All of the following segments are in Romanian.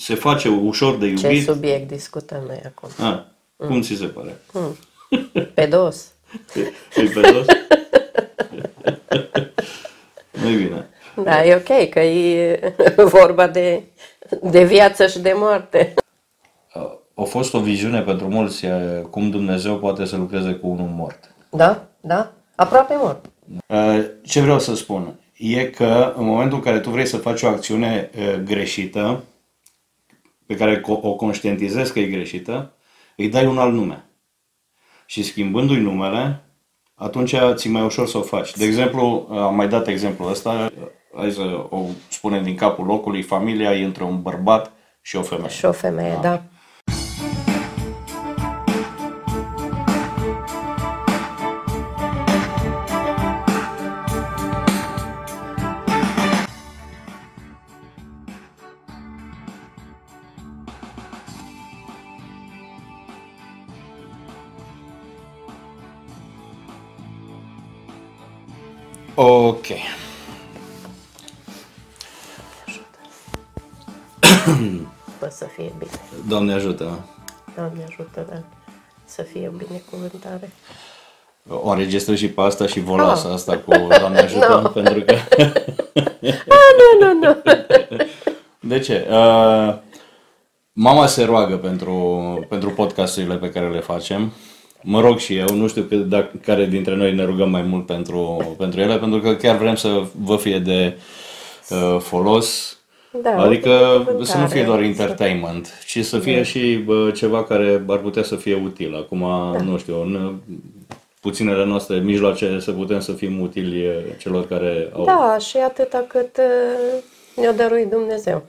se face ușor de Ce iubit. subiect discutăm noi acum? Ah, cum ți se pare? Pe dos. E pe dos? Nu-i bine. Da, e ok, că e vorba de, de viață și de moarte. A fost o viziune pentru mulți eh, cum Dumnezeu poate să lucreze cu unul mort. Da? Da? Aproape mort. Uh, Ce vreau să spun e că în momentul în care tu vrei să faci o acțiune uh, greșită, pe care co- o conștientizezi că e greșită, îi dai un alt nume. Și schimbându-i numele, atunci ți mai ușor să o faci. De exemplu, uh, am mai dat exemplul ăsta, hai să o spunem din capul locului, familia e între un bărbat și o femeie. Și o femeie, da. Ok. Pă să fie bine. Doamne ajută. Doamne ajută, da. Să fie binecuvântare. O înregistrez și pe asta și voloasa Ah. asta cu Doamne ajută, No. pentru că... Nu, nu, nu. De ce? Uh, mama se roagă pentru, pentru podcasturile pe care le facem. Mă rog și eu, nu știu cât, dacă, care dintre noi ne rugăm mai mult pentru, pentru ele, pentru că chiar vrem să vă fie de uh, folos. Da, adică o binecuvântare. să nu fie doar entertainment, ci să fie și bă, ceva care ar putea să fie util. Acum, nu știu, în puținele noastre mijloace să putem să fim utili eh, celor care au Da, și atâta cât uh, ne-a dăruit Dumnezeu.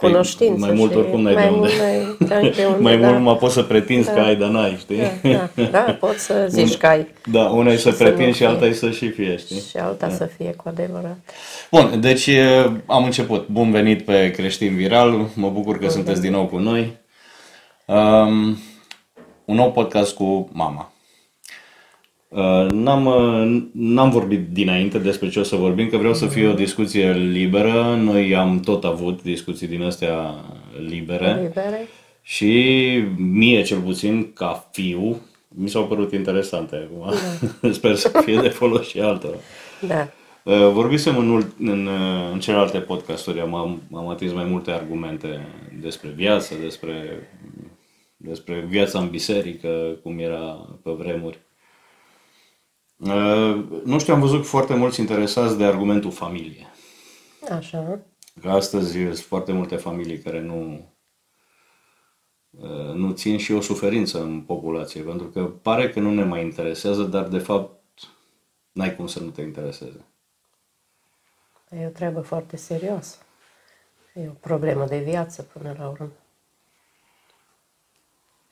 Cunoștință mai mult și oricum n-ai de mai unde. Mult n-ai, n-ai de unde mai da. mult mă poți să pretinzi că ai, dar n-ai, știi? Da, da, da, poți să zici că ai Da, una e să să nu pretinzi și fie. alta e să și fie, știi? și alta să fie cu adevărat. Bun, deci e, am început. Bun venit pe Creștin Viral. Mă bucur că sunteți din nou cu noi. Um, un nou podcast cu mama. Uh, n-am, uh, n-am vorbit dinainte despre ce o să vorbim, că vreau să fie o discuție liberă. Noi am tot avut discuții din astea libere. Libere? Și mie, cel puțin, ca fiu, mi s-au părut interesante. Acum. Sper să fie de folos și altora. Da. Uh, Vorbisem în, ult- în, uh, în celelalte podcasturi, am, am atins mai multe argumente despre viață, despre, despre viața în biserică, cum era pe vremuri. Uh, Nu știu, am văzut foarte mulți interesați de argumentul familie. Așa. Că astăzi sunt foarte multe familii care nu, uh, nu țin și o suferință în populație, pentru că pare că nu ne mai interesează, dar de fapt n-ai cum să nu te intereseze. E o treabă foarte serioasă. E o problemă de viață până la urmă.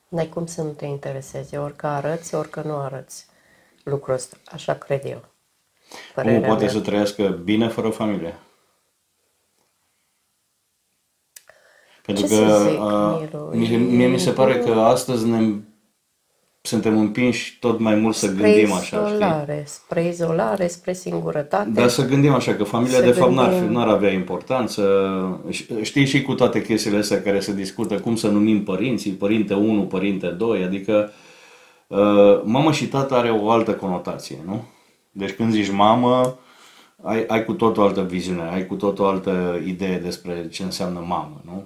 N-ai cum să nu te intereseze, orică arăți, orică nu arăți lucrul ăsta. Așa cred eu. Omul Părerea poate mea. să trăiască bine fără familie. Pentru Ce că să zic, a, Miru? mie, mie mi se pare că astăzi ne, suntem împinși tot mai mult să Spre gândim așa, știi? izolare, spre izolare, spre singurătate. Dar să gândim așa, că familia Să de fapt n-ar, fi, gândim. n-ar avea importanță. Știi și cu toate chestiile astea care se discută, cum să numim părinții, părinte 1, părinte 2, adică uh, mamă și tată are o altă conotație, nu? Deci când zici mamă, ai, ai cu tot o altă viziune, ai cu tot o altă idee despre ce înseamnă mamă, nu?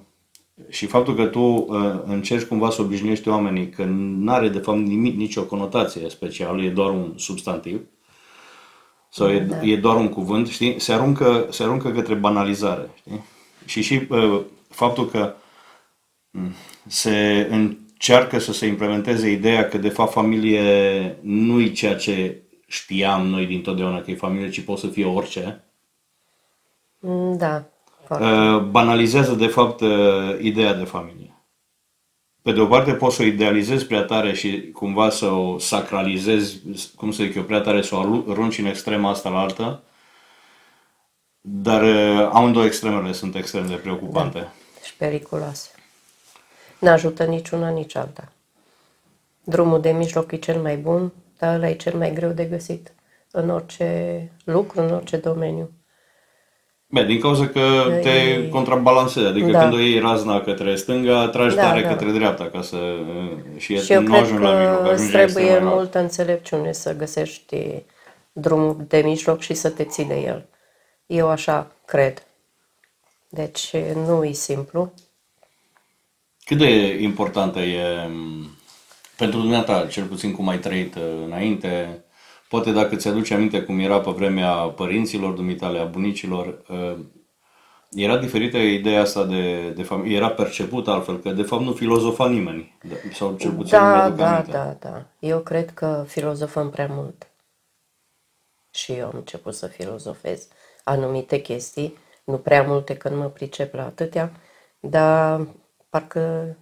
Și faptul că tu uh, încerci cumva să obișnuiești oamenii că nu are de fapt nimic, nicio conotație specială, e doar un substantiv, sau e, Da. e doar un cuvânt, știi? Se aruncă, se aruncă către banalizare, știi? Și și uh, faptul că mm, se încearcă să se implementeze ideea că de fapt familie nu e ceea ce știam noi dintotdeauna că e familie, ci poate să fie orice. Mm, Da, foarte. Uh, banalizează de fapt uh, ideea de familie. Pe de o parte poți să o idealizezi prea tare și cumva să o sacralizezi, cum să zic eu, prea tare, să o alu- arunci în extrema asta la altă, dar uh, amândouă extremele sunt extrem de preocupante. și periculoase. N-ajută niciuna, nici alta. Drumul de mijloc e cel mai bun, dar ăla e cel mai greu de găsit în orice lucru, în orice domeniu. Bine, din cauza că te E- contrabalancezi, adică Da. când o iei razna către stânga, tragi Da, tare da. către dreapta ca să... și, Și eu nu cred ajungi la mijloc, că ajungi îți la trebuie extrema înaltă. multă înțelepciune să găsești drumul de mijloc și să te ții de el. Eu așa cred. Deci nu e simplu. Cât de importantă e m, pentru dumneata, cel puțin cum ai trăit uh, înainte, poate dacă ți-aduce aminte cum era pe vremea părinților dumitale, a bunicilor, uh, era diferită ideea asta de, de familie, era perceput altfel, că de fapt nu filozofa nimeni, de- sau cel puțin Da, mi-aduc da, aminte. da, da. Eu cred că filozofăm prea mult. Și eu am început să filozofez anumite chestii, nu prea multe că nu mă pricep la atâtea, dar parcă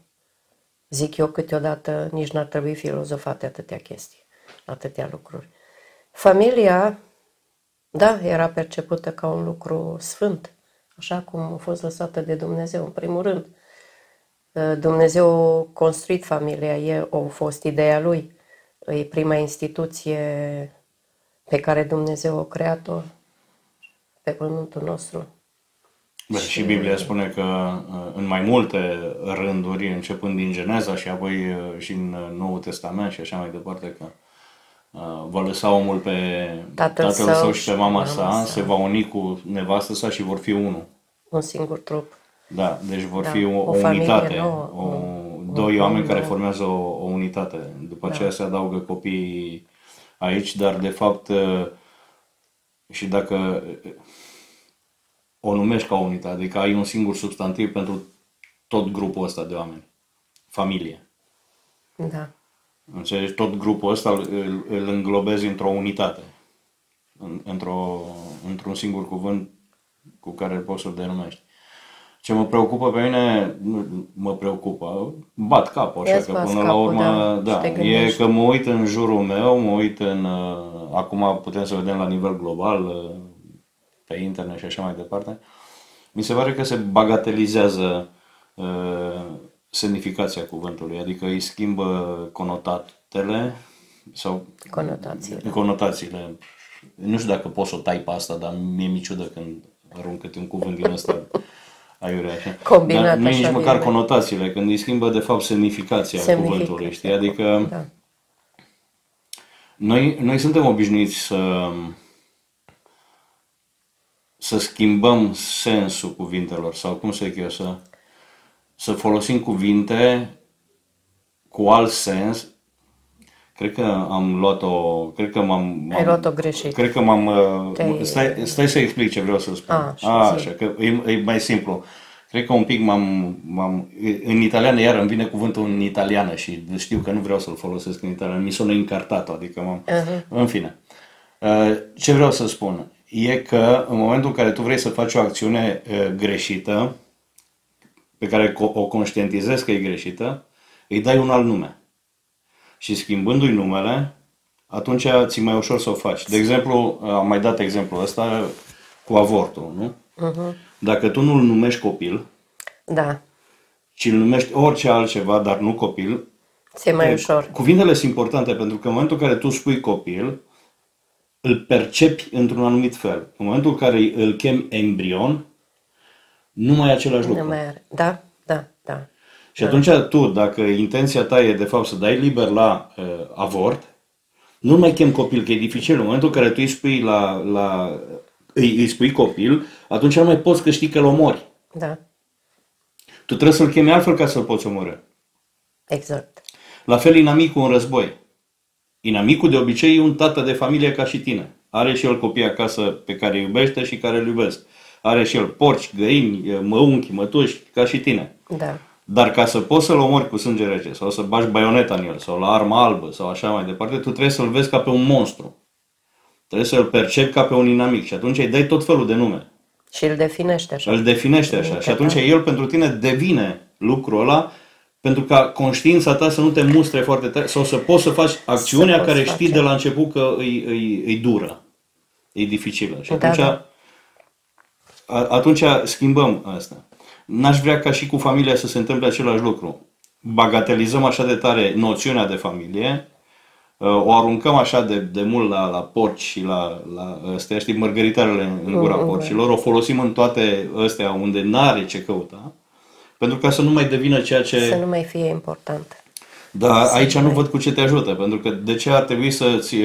zic eu câteodată nici n-ar trebui filozofate atâtea chestii, atâtea lucruri. Familia, da, era percepută ca un lucru sfânt, așa cum a fost lăsată de Dumnezeu, în primul rând. Dumnezeu a construit familia, e, a fost ideea lui. E prima instituție pe care Dumnezeu a creat-o pe pământul nostru. Bă, și Biblia spune că uh, în mai multe rânduri, începând din Geneza și apoi uh, și în uh, Noul Testament și așa mai departe, că uh, va lăsa omul pe Tatăl tatăl său său și pe și mama mama sa, sa. se va uni cu nevastă sa și vor fi unul. Un singur trup. Da, deci vor Da, fi o, o o familie unitate, nouă, o, un- doi un oameni om care nou. formează o, o unitate. După Da. aceea se adaugă copiii aici, dar de fapt uh, și dacă uh, o numești ca unitate, adică ai un singur substantiv pentru tot grupul ăsta de oameni. Familie. Da. Înțelegi? Tot grupul ăsta îl, îl, îl înglobezi într-o unitate. În, într-o, într-un singur cuvânt cu care poți să-l denumești. Ce mă preocupă pe mine, nu mă preocupă, bat capul așa, Îți că bați până la capul, urmă, da, da, și te e gândești. că mă uit în jurul meu, mă uit în, uh, acum putem să vedem la nivel global, uh, pe internet și așa mai departe, mi se pare că se bagatelizează uh, semnificația cuvântului, adică îi schimbă conotatele sau Conotațiile. conotațiile. Nu știu dacă poți să o tai pe asta, dar mie mi ciudă când arunc câte un cuvânt din ăsta aiurea așa. Combinat dar nu e așa nici bine. măcar conotațiile, când îi schimbă de fapt semnificația Semnifică. cuvântului, știi? Adică Da. noi, noi suntem obișnuiți să să schimbăm sensul cuvintelor sau cum să zic eu, să, să folosim cuvinte cu alt sens. Cred că am luat-o, cred că m-am... Ai m-am- luat-o greșit. Cred că m-am... uh, Te-ai- Stai, stai să explic ce vreau să spun. A, și A, zi. așa, că e, e mai simplu. Cred că un pic m-am, m-am... În italiană, iar îmi vine cuvântul în italiană și știu că nu vreau să-l folosesc în italiană. Mi sună incartato, adică m-am... Uh-huh. În fine. Uh, Ce vreau să spun e că în momentul în care tu vrei să faci o acțiune uh, greșită, pe care co- o conștientizezi că e greșită, îi dai un alt nume. Și schimbându-i numele, atunci ți mai ușor să o faci. De exemplu, am mai dat exemplul ăsta cu avortul, nu? Uh-huh. Dacă tu nu-l numești copil, Da. ci îl numești orice altceva, dar nu copil, Ți-e mai ușor. Cuvintele sunt importante pentru că în momentul în care tu spui copil, îl percepi într-un anumit fel. În momentul în care îl chem embrion, nu mai e același Nu lucru. mai are. Da, da, da. Și atunci tu, dacă intenția ta e de fapt să dai liber la uh, avort, nu mai chem copil, că e dificil. În momentul în care tu îi spui, la, la, îi, îi spui copil, atunci nu mai poți că știi că îl omori. Da, Tu trebuie să-l chemi altfel ca să-l poți omorâ. exact. La fel inamicul în război. Inamicul de obicei e un tată de familie ca și tine. Are și el copii acasă pe care îi iubește și care îl iubesc. Are și el porci, găini, măunchi, mătuși, ca și tine. Da, Dar ca să poți să-l omori cu sânge rece sau să bagi baioneta în el sau la armă albă sau așa mai departe, tu trebuie să-l vezi ca pe un monstru. Trebuie să-l percepi ca pe un inamic și atunci îi dai tot felul de nume. și îl definește așa. Îl definește așa. Și atunci el pentru tine devine lucrul ăla pentru ca conștiința ta să nu te mustre foarte tare sau să poți să faci acțiunea poți care face. știi de la început că îi, îi, îi dură. E dificilă. Și Da, atunci, da. a- atunci schimbăm asta. N-aș vrea ca și cu familia să se întâmple același lucru. Bagatelizăm așa de tare noțiunea de familie o aruncăm așa de, de mult la, la porci și la, la astea, știi, mărgăritarele în gura Mm, porcilor, o folosim în toate astea unde n-are ce căuta, pentru ca să nu mai devină ceea ce... Să nu mai fie important. Dar aici nu văd cu ce te ajută, pentru că de ce ar trebui să-ți...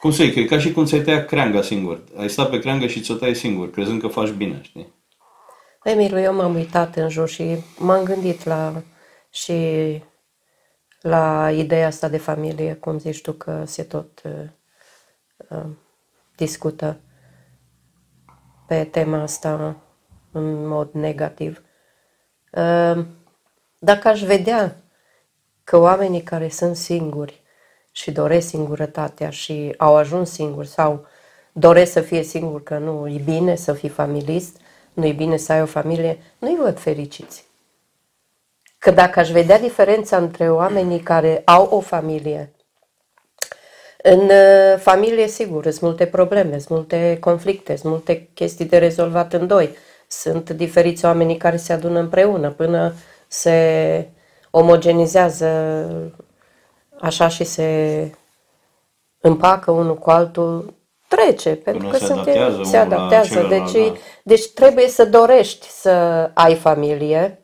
Cum să zic, e ca și cum ți-ai tăia creanga singur. Ai stat pe creangă și ți-o tai singur, crezând că faci bine, știi? Emilu, eu m-am uitat în jur și m-am gândit la și la ideea asta de familie, cum zici tu că se tot uh, uh, discută pe tema asta în mod negativ. Uh, dacă aș vedea că oamenii care sunt singuri și doresc singurătatea și au ajuns singuri sau doresc să fie singuri, că nu e bine să fii familist, nu e bine să ai o familie, nu-i văd fericiți. Că dacă aș vedea diferența între oamenii care au o familie, în uh, familie, sigur, sunt multe probleme, sunt multe conflicte, sunt multe chestii de rezolvat în doi. Sunt diferiți oamenii care se adună împreună până se omogenizează așa și se împacă unul cu altul, trece, pentru că se suntem, adaptează se unul la adaptează. celălalt, Deci, da. deci trebuie să dorești să ai familie,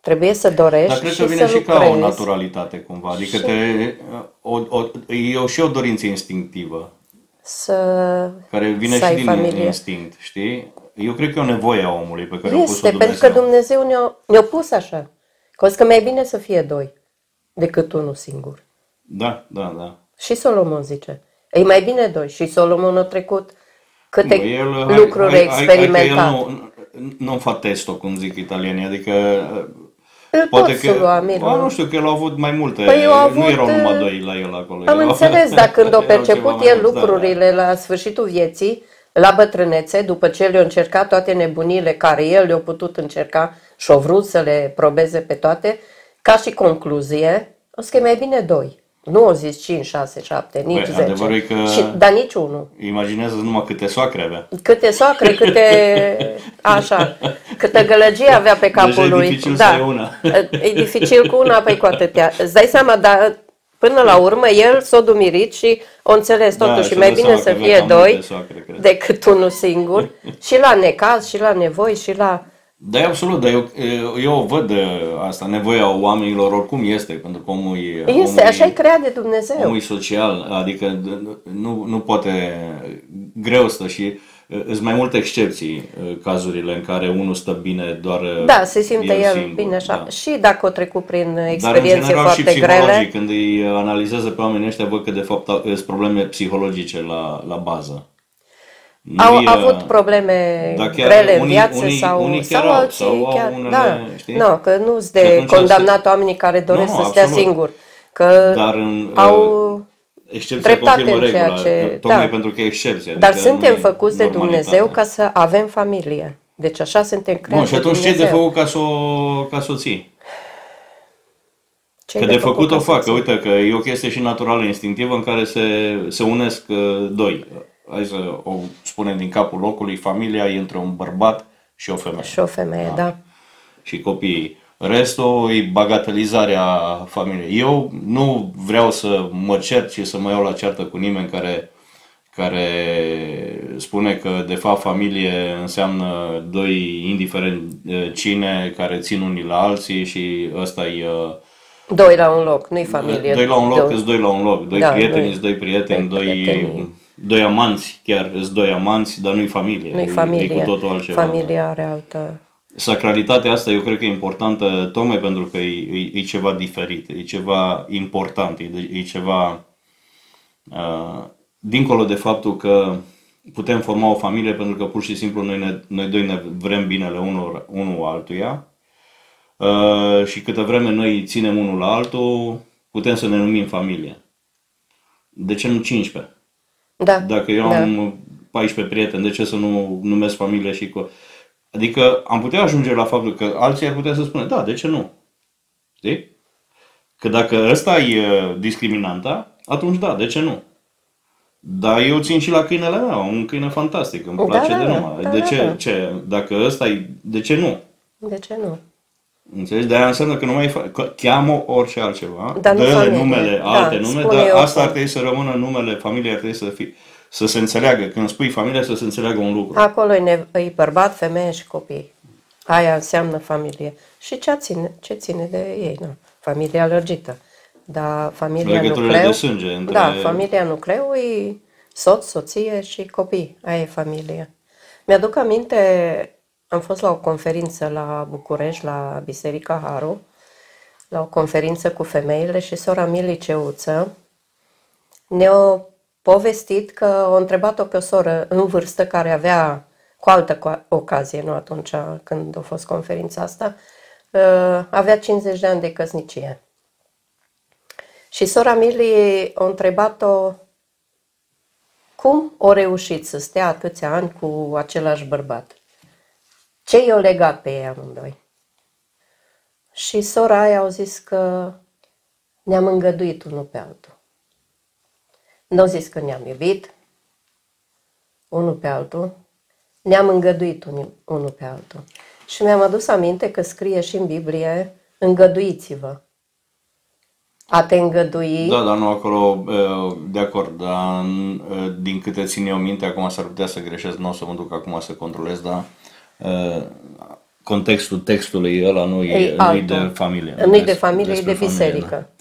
trebuie să dorești Dar cred și că vine să și ca o lucrezi. naturalitate cumva. Adică te, o, o, e o, și o dorință instinctivă, Să, care vine să și ai din familie. instinct, știi? Eu cred că e o nevoie a omului pe care o pus-o Este, pentru Dumnezeu. că Dumnezeu ne-a, ne-a pus așa. Că o zic că mai e bine să fie doi decât unul singur. Da, da, da. Și Solomon zice, e mai bine doi. Și Solomon a trecut câte Nu, el, lucruri hai, hai, hai, hai că experimentat. el nu, nu fa testo, cum zic italienii, adică Îl poate pot că, lua, Miru. a, nu știu, că el a avut mai multe, Păi eu am nu avut, erau numai uh, doi la el acolo. Am erau- înțeles, dar când a erau ceva perceput mai el mulți, da, lucrurile la sfârșitul vieții, la bătrânețe, după ce le-a încercat toate nebunile care el le-a putut încerca și a vrut să le probeze pe toate, ca și concluzie, o să că e mai bine doi. Nu o zis 5, 6, 7, nici Băi, 10. adevărul e că- Și, dar nici unul. da. Imaginează numai câte soacre avea. Câte soacre, câte... Așa, câtă gălăgie avea pe capul Deja e lui. dificil da. să ai una. E dificil cu una, pe cu atâtea. Îți dai seama, dar până la urmă el s-a dumirit și o înțeles Da, totuși și-a mai dat bine seama să că avea fie cam doi multe soacre, cred. decât unul singur. și la necaz, și la nevoi, și la... Da, e absolut, dar eu, eu văd uh, asta, nevoia oamenilor oricum este, pentru că omul e, omul Este, așa e creat de Dumnezeu. omul e social, adică d- nu, nu poate, greu stă și uh, sunt mai multe excepții uh, cazurile în care unul stă bine doar uh, Da, se simte el, singur, bine așa. da. Și dacă o trecut prin Dar în experiențe general și foarte psihologii, grele, când îi analizează pe oamenii ăștia, văd că de fapt au- sunt probleme psihologice la, la bază. au Nu-i, uh, avut probleme da, chiar grele în unii- viață unii- sau, unii chiar sau au, alții sau au chiar, unele, da, știi? nu, că nu sunt Și de atunci condamnat oamenii care doresc Nu, nu, să stea absolut. singuri, că Dar în, au uh, excepția dreptate confirmă în ceea regula, ce- tocmai da. pentru că e excepție. Dar adică suntem nu e făcuți de normalitate. Dumnezeu ca să avem familie. Deci așa suntem creați Bun, și atunci de ce e de Dumnezeu. făcut ca să o, ca să o ții? Ce-i Că de făcut ca o să facă, ții? uite că e o chestie și naturală, instinctivă, în care se, se unesc uh, doi. Hai să o spunem din capul locului, familia e între un bărbat și o femeie. Și o femeie, da. și copiii. Restul e bagatelizarea familiei. Eu nu vreau să mă cert și să mă iau la ceartă cu nimeni care, care spune că de fapt familie înseamnă doi, indiferent eh, cine, care țin unii la alții și ăsta e... eh, Doi la un loc, nu-i familie. Doi la un loc, Doi. îți doi la un loc. Doi Da, prieteni, doi- îți doi prieteni, doi doi, prieteni. doi amanți, chiar îți doi amanți, dar nu-i familie. Nu-i E- familie. E cu totul altceva. Familia are altă... Sacralitatea asta eu cred că e importantă tocmai pentru că e, e, e ceva diferit, e ceva important, e, de- e ceva uh, dincolo de faptul că putem forma o familie pentru că pur și simplu noi, ne, noi doi ne vrem binele unul, unul altuia uh, și câtă vreme noi ținem unul la altul, putem să ne numim familie. De ce nu 15? Da, Dacă eu da. am 14 prieteni, de ce să nu numesc familie și cu... Adică am putea ajunge la faptul că alții ar putea să spună, da, de ce nu? Știi? Că dacă ăsta e uh, discriminanta, atunci da, de ce nu? Dar eu țin și la câinele meu, un câine fantastic, îmi Da, place da, de da, numai. da, de da, ce? da. ce? Dacă ăsta e, de ce nu? De ce nu? Înțelegi? De aia înseamnă că nu mai fa- că cheamă orice altceva, Dar nu dă familie. numele, Da, alte nume, spune dar eu asta cum. ar trebui să rămână numele, familia ar trebui să fie, să se înțeleagă. Când spui familie, să se înțeleagă un lucru. Acolo e, ne- e bărbat, femeie și copii. Aia înseamnă familie. Și ce ține, ce ține de ei? Nu. Familia lărgită. Dar familia Legăturile nucleu... de sânge între- Da, familia nucleu e soț, soție și copii. Aia e familia. Mi-aduc aminte, am fost la o conferință la București, la Biserica Haru, la o conferință cu femeile și sora Mili Ceuță ne-a povestit că o întrebat-o pe o soră în vârstă care avea cu altă co- ocazie, nu atunci când a fost conferința asta, uh, avea 50 de ani de căsnicie. Și sora Mili a întrebat-o cum o reușit să stea atâția ani cu același bărbat. Ce i-a legat pe ei amândoi? Și sora aia au zis că ne-am îngăduit unul pe altul. Nu au zis că ne-am iubit unul pe altul, ne-am îngăduit unul, unul pe altul. Și mi-am adus aminte că scrie și în Biblie, îngăduiți-vă. A te îngădui, Da, dar nu acolo, uh, de acord, dar uh, din câte țin eu minte, acum s-ar putea să greșesc, nu o să mă duc acum să controlez, dar uh, contextul textului ăla nu e, E nu e de altul. familie. nu e de des- familie, e despre de familie, biserică. da.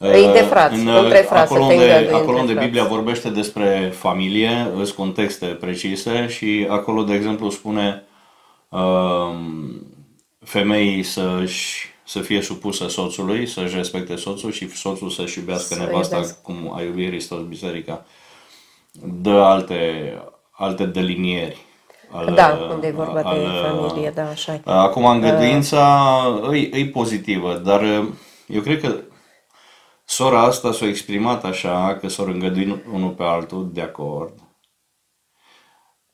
E de frați, În, între frați, acolo să te unde, îngădui acolo între unde frați. Biblia vorbește despre familie, îs contexte precise și acolo, de exemplu, spune um, femeii să-și, să fie supusă soțului, să-și respecte soțul și soțul să-și iubească Să nevasta iubească. cum a iubit Hristos biserica. Dă alte, alte delinieri. al- Da, unde e vorba de al- familie, da, așa e. Acum, îngăduința e, e pozitivă, dar eu cred că sora asta s-a exprimat așa, că s-au îngăduit unul pe altul, de acord.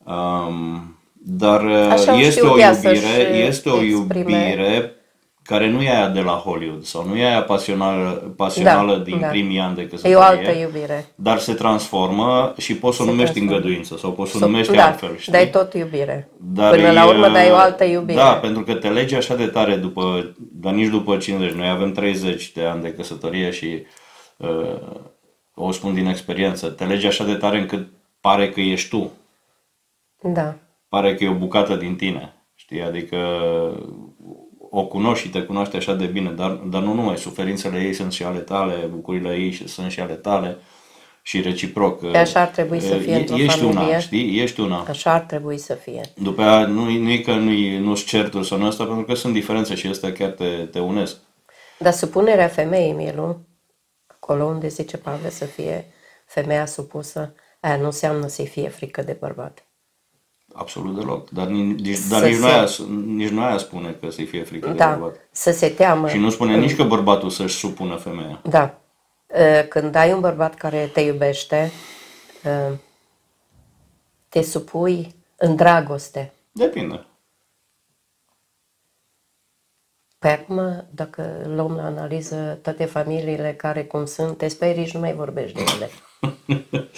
Um, dar Așa au este știut o ea să-și iubire, este o exprime. iubire care nu e aia de la Hollywood sau nu e aia pasională, pasională Da, din da. primii ani de E căsătorie. o altă iubire. Dar se transformă și poți să o Se numești transformă. îngăduință sau poți să o Sau- numești da, altfel, știi? dar e tot iubire. Dar Până e, la urmă, dar e o altă iubire. Da, pentru că te legi așa de tare după, dar nici după 50. Noi avem 30 de ani de căsătorie și uh, o spun din experiență, te legi așa de tare încât pare că ești tu. Da. Pare că e o bucată din tine. Știi? Adică o cunoști și te cunoști așa de bine, dar, dar nu numai, suferințele ei sunt și ale tale, bucurile ei și sunt și ale tale și reciproc. Pe așa ar trebui să fie E- într-o Ești una, familie. știi? Ești una. Așa ar trebui să fie. După aia nu, nu e că nu-i, nu-s certuri sau nu asta, pentru că sunt diferențe și astea chiar te, te unesc. Dar supunerea femeii, Milu, acolo unde zice Pavel să fie femeia supusă, aia nu înseamnă să-i fie frică de bărbat. Absolut deloc. Dar, nici, Să dar nici, nu se- aia, nici nu aia spune că să-i fie frică de Da, bărbat. să se teamă. Și nu spune nici că bărbatul să-și supună femeia. Da. Uh, Când ai un bărbat care te iubește, uh, te supui în dragoste. Depinde. Păi acum, dacă luăm la analiză toate familiile care cum sunt, te sperii și nu mai vorbești de ele.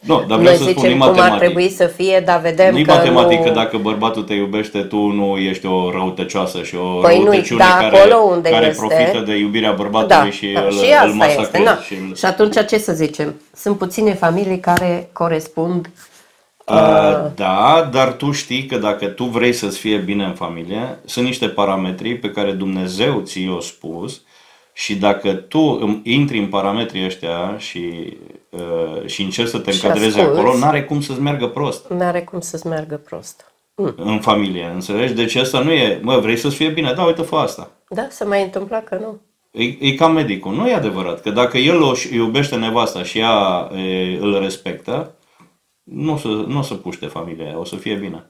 Nu, dar vreau Noi să spun, zicem e cum ar matematic. trebui să fie, dar vedem Nu-i că matematic nu... că dacă bărbatul te iubește, tu nu ești o răutăcioasă și o Păi nu-i, răutăciune da, care, acolo unde care este- profită de iubirea bărbatului Da, și da, îl, și îl asta este. masacrezi. Na. Și îl... Și atunci ce să zicem? Sunt puține familii care corespund Uh, da, dar tu știi că dacă tu vrei să-ți fie bine în familie, sunt niște parametri pe care Dumnezeu ți i-a spus și dacă tu îmi intri în parametrii ăștia și, uh, și încerci să te Și încadrezi asculți. acolo, n-are cum să-ți meargă prost N-are cum să-ți meargă prost. Mm. în familie, înțelegi? Deci asta nu e, mă, vrei să-ți fie bine? Da, uite, fă asta. Da, se mai întâmpla că nu. E, e ca medicul. Nu e adevărat. Că dacă el o își iubește nevasta și ea e, îl respectă, nu o să, nu o să puște familia aia, o să fie bine.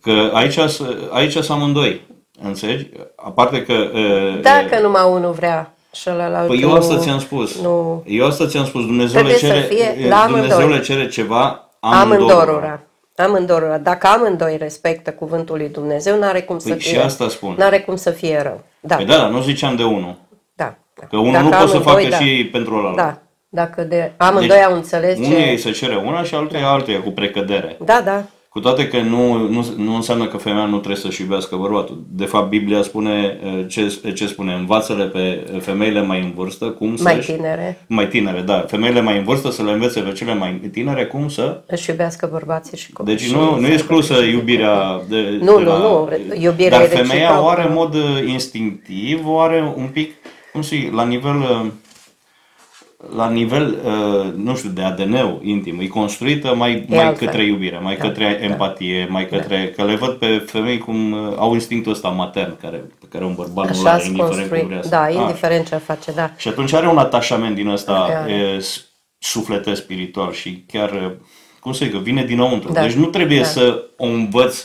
Că aici, s- aici sunt amândoi. Înțelegi? Aparte că... e, Dacă numai unul vrea și ălalt Păi eu asta ți-am spus. Nu. Eu asta ți-am spus. Dumnezeu le, Trebuie să cere, fie la Dumnezeu amândoi. le cere ceva amândorora. Amândorora. Amândorora. Dacă amândoi respectă cuvântul lui Dumnezeu, n-are cum să Păi fie. și asta spun. N-are cum să fie rău. Da. Păi da, dar nu ziceam de unul. da. da. Că unul Dacă nu poate să amândoi, facă da. și pentru ălalt. Da. Dacă de amândoi au înțeles Unul ei ce... se cere una și altuia altuia cu precădere. Da, da. Cu toate că nu, nu, nu înseamnă că femeia nu trebuie să-și iubească bărbatul. De fapt, Biblia spune, uh, ce, ce spune, învață-le pe femeile mai în vârstă cum să Mai tinere. Mai tinere, da. Femeile mai în vârstă să le învețe pe cele mai tinere cum să... Își iubească bărbații și copiii. Deci nu, nu e exclusă iubirea de, Nu, de nu, la... nu, iubirea Dar e femeia reciprocă. o are în mod uh, instinctiv, o are un pic, cum să zic, la nivel... uh, la nivel, uh, nu știu, de ADN-ul intim, e construită mai, E mai altfel. către iubire, mai Da, către da. empatie, mai către... Că le văd pe femei cum uh, au instinctul ăsta matern, care, pe care un bărbat nu Așa l-are, ați indiferent cum construit. vrea să... Da, Ah, indiferent ce face, da. și atunci are un atașament din ăsta Are. e, s- sufletesc spiritual și chiar, e, cum să zic, viine dinăuntru. Da. Deci nu trebuie Da. să o învăț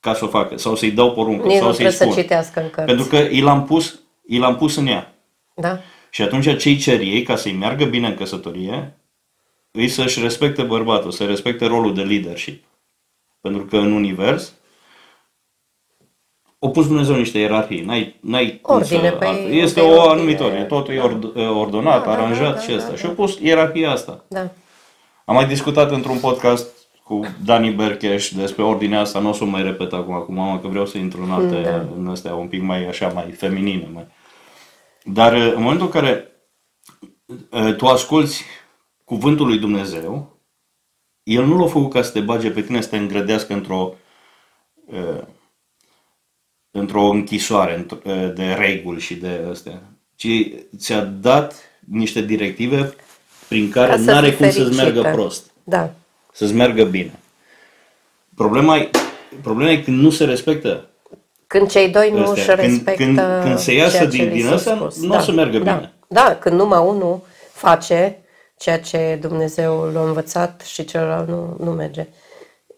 ca să o facă sau să-i dau poruncă Nici sau nu să-i trebuie spun. să citească în cărți. Pentru că i l-am pus, i l-am pus în ea. Da? Și atunci ce-i cer ei ca să-i meargă bine în căsătorie, îi să-și respecte bărbatul, să respecte rolul de leadership. Pentru că în univers o pus Dumnezeu niște ierarhii, n-ai, n-ai cum Ordine, să, păi, este pe o ordine. anumitor, totul e ord, ordonat, Da, da, da, aranjat da, și da, asta. da. Și au pus ierarhia asta. Da. Am mai discutat într-un podcast cu Dani Bercheș despre ordinea asta, nu o să o mai repet acum cu mama, că vreau să intru în alte, Da. în astea un pic mai așa, mai feminine. Mai. Dar în momentul în care uh, tu asculți cuvântul lui Dumnezeu, el nu l-a făcut ca să te bage pe tine, să te îngrădească într-o uh, într-o închisoare într- uh, de reguli și de astea, ci ți-a dat niște directive prin care Ca să nu are fii cum să-ți fericită. meargă prost, Da. să-ți meargă bine. Problema e, problema e când nu se respectă Când cei doi nu Astea. își Când- respectă când- când se iasă ceea ce din- li din s-a asta, spus. nu o să meargă da. bine. Da, când numai unul face ceea ce Dumnezeu l-a învățat și celălalt nu, nu merge.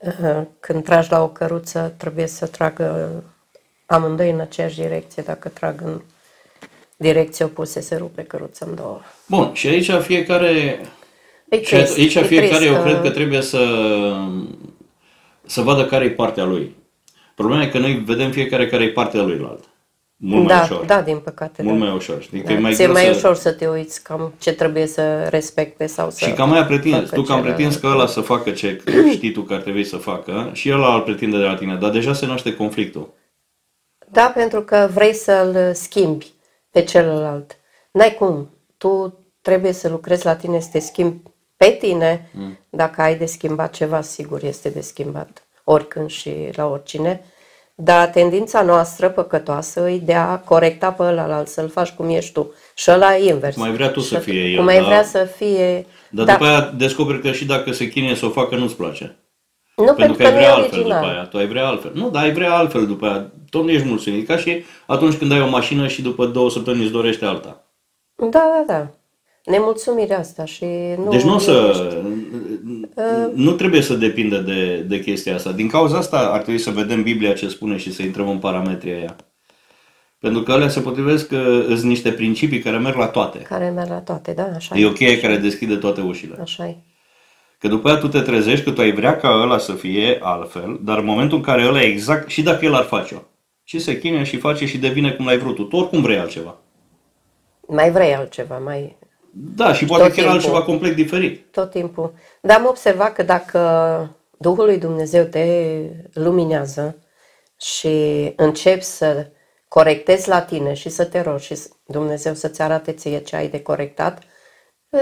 Uh, Când tragi la o căruță, trebuie să tragă amândoi în aceeași direcție. Dacă trag în direcție opuse, se rupe căruța în două. Bun, și aici fiecare E și trist, aici e fiecare trist eu cred că trebuie să să vadă care e partea lui. Problema e că noi vedem fiecare care e partea luilaltă. Mult mai da, ușor. da, din păcate. Mult da. mai ușor. Știi? Că Da, e mai ți-e greu mai să... ușor să te uiți cam ce trebuie să respecte sau să Și cam aia pretinzi, facă tu cam celălalt. pretinzi că ăla să facă ce știi tu că ar trebui să facă și ăla îl pretinde de la tine, dar deja se naște conflictul. Da, pentru că vrei să-l schimbi pe celălalt. N-ai cum. Tu trebuie să lucrezi la tine, să te schimbi pe tine. Mm. Dacă ai de schimbat ceva, sigur este de schimbat. Oricând și la oricine. Dar tendința noastră păcătoasă e de a corecta pe ălalt, să-l faci cum ești tu. Și ăla e invers. Mai vrea tu să Și fie el, Cum mai da? vrea să fie... Dar da. după aia descoperi că și dacă se chinuie să o facă, nu-ți place. nu Pentru că că ai nu e vrea altfel original. după aia. Tu ai vrea altfel. Nu, dar ai vrea altfel după aia. Tot nu ești mulțumit. E Ca și atunci când ai o mașină și după două săptămâni îți dorește alta. Da, da, da. Nemulțumirea asta și nu... Deci nu o să... Uh. Nu trebuie să depindă de, de chestia asta. Din cauza asta ar trebui să vedem Biblia ce spune și să intrăm în parametrii aia. Pentru că alea se potrivesc că sunt niște principii care merg la toate. Care merg la toate, da, așa E o cheie care deschide toate ușile. Așa e. Că după aia tu te trezești că tu ai vrea ca ăla să fie altfel, dar în momentul în care ăla e exact, și dacă el ar face-o, și se chinuie și face și devine cum l-ai vrut tu, tu oricum vrei altceva. Mai vrei altceva, mai Da, și poate Tot chiar timpul. altceva complet diferit. tot timpul. Dar am observat că dacă Duhul lui Dumnezeu te luminează și începi să corectezi la tine și să te rogi și Dumnezeu să-ți arate ție ce ai de corectat, e,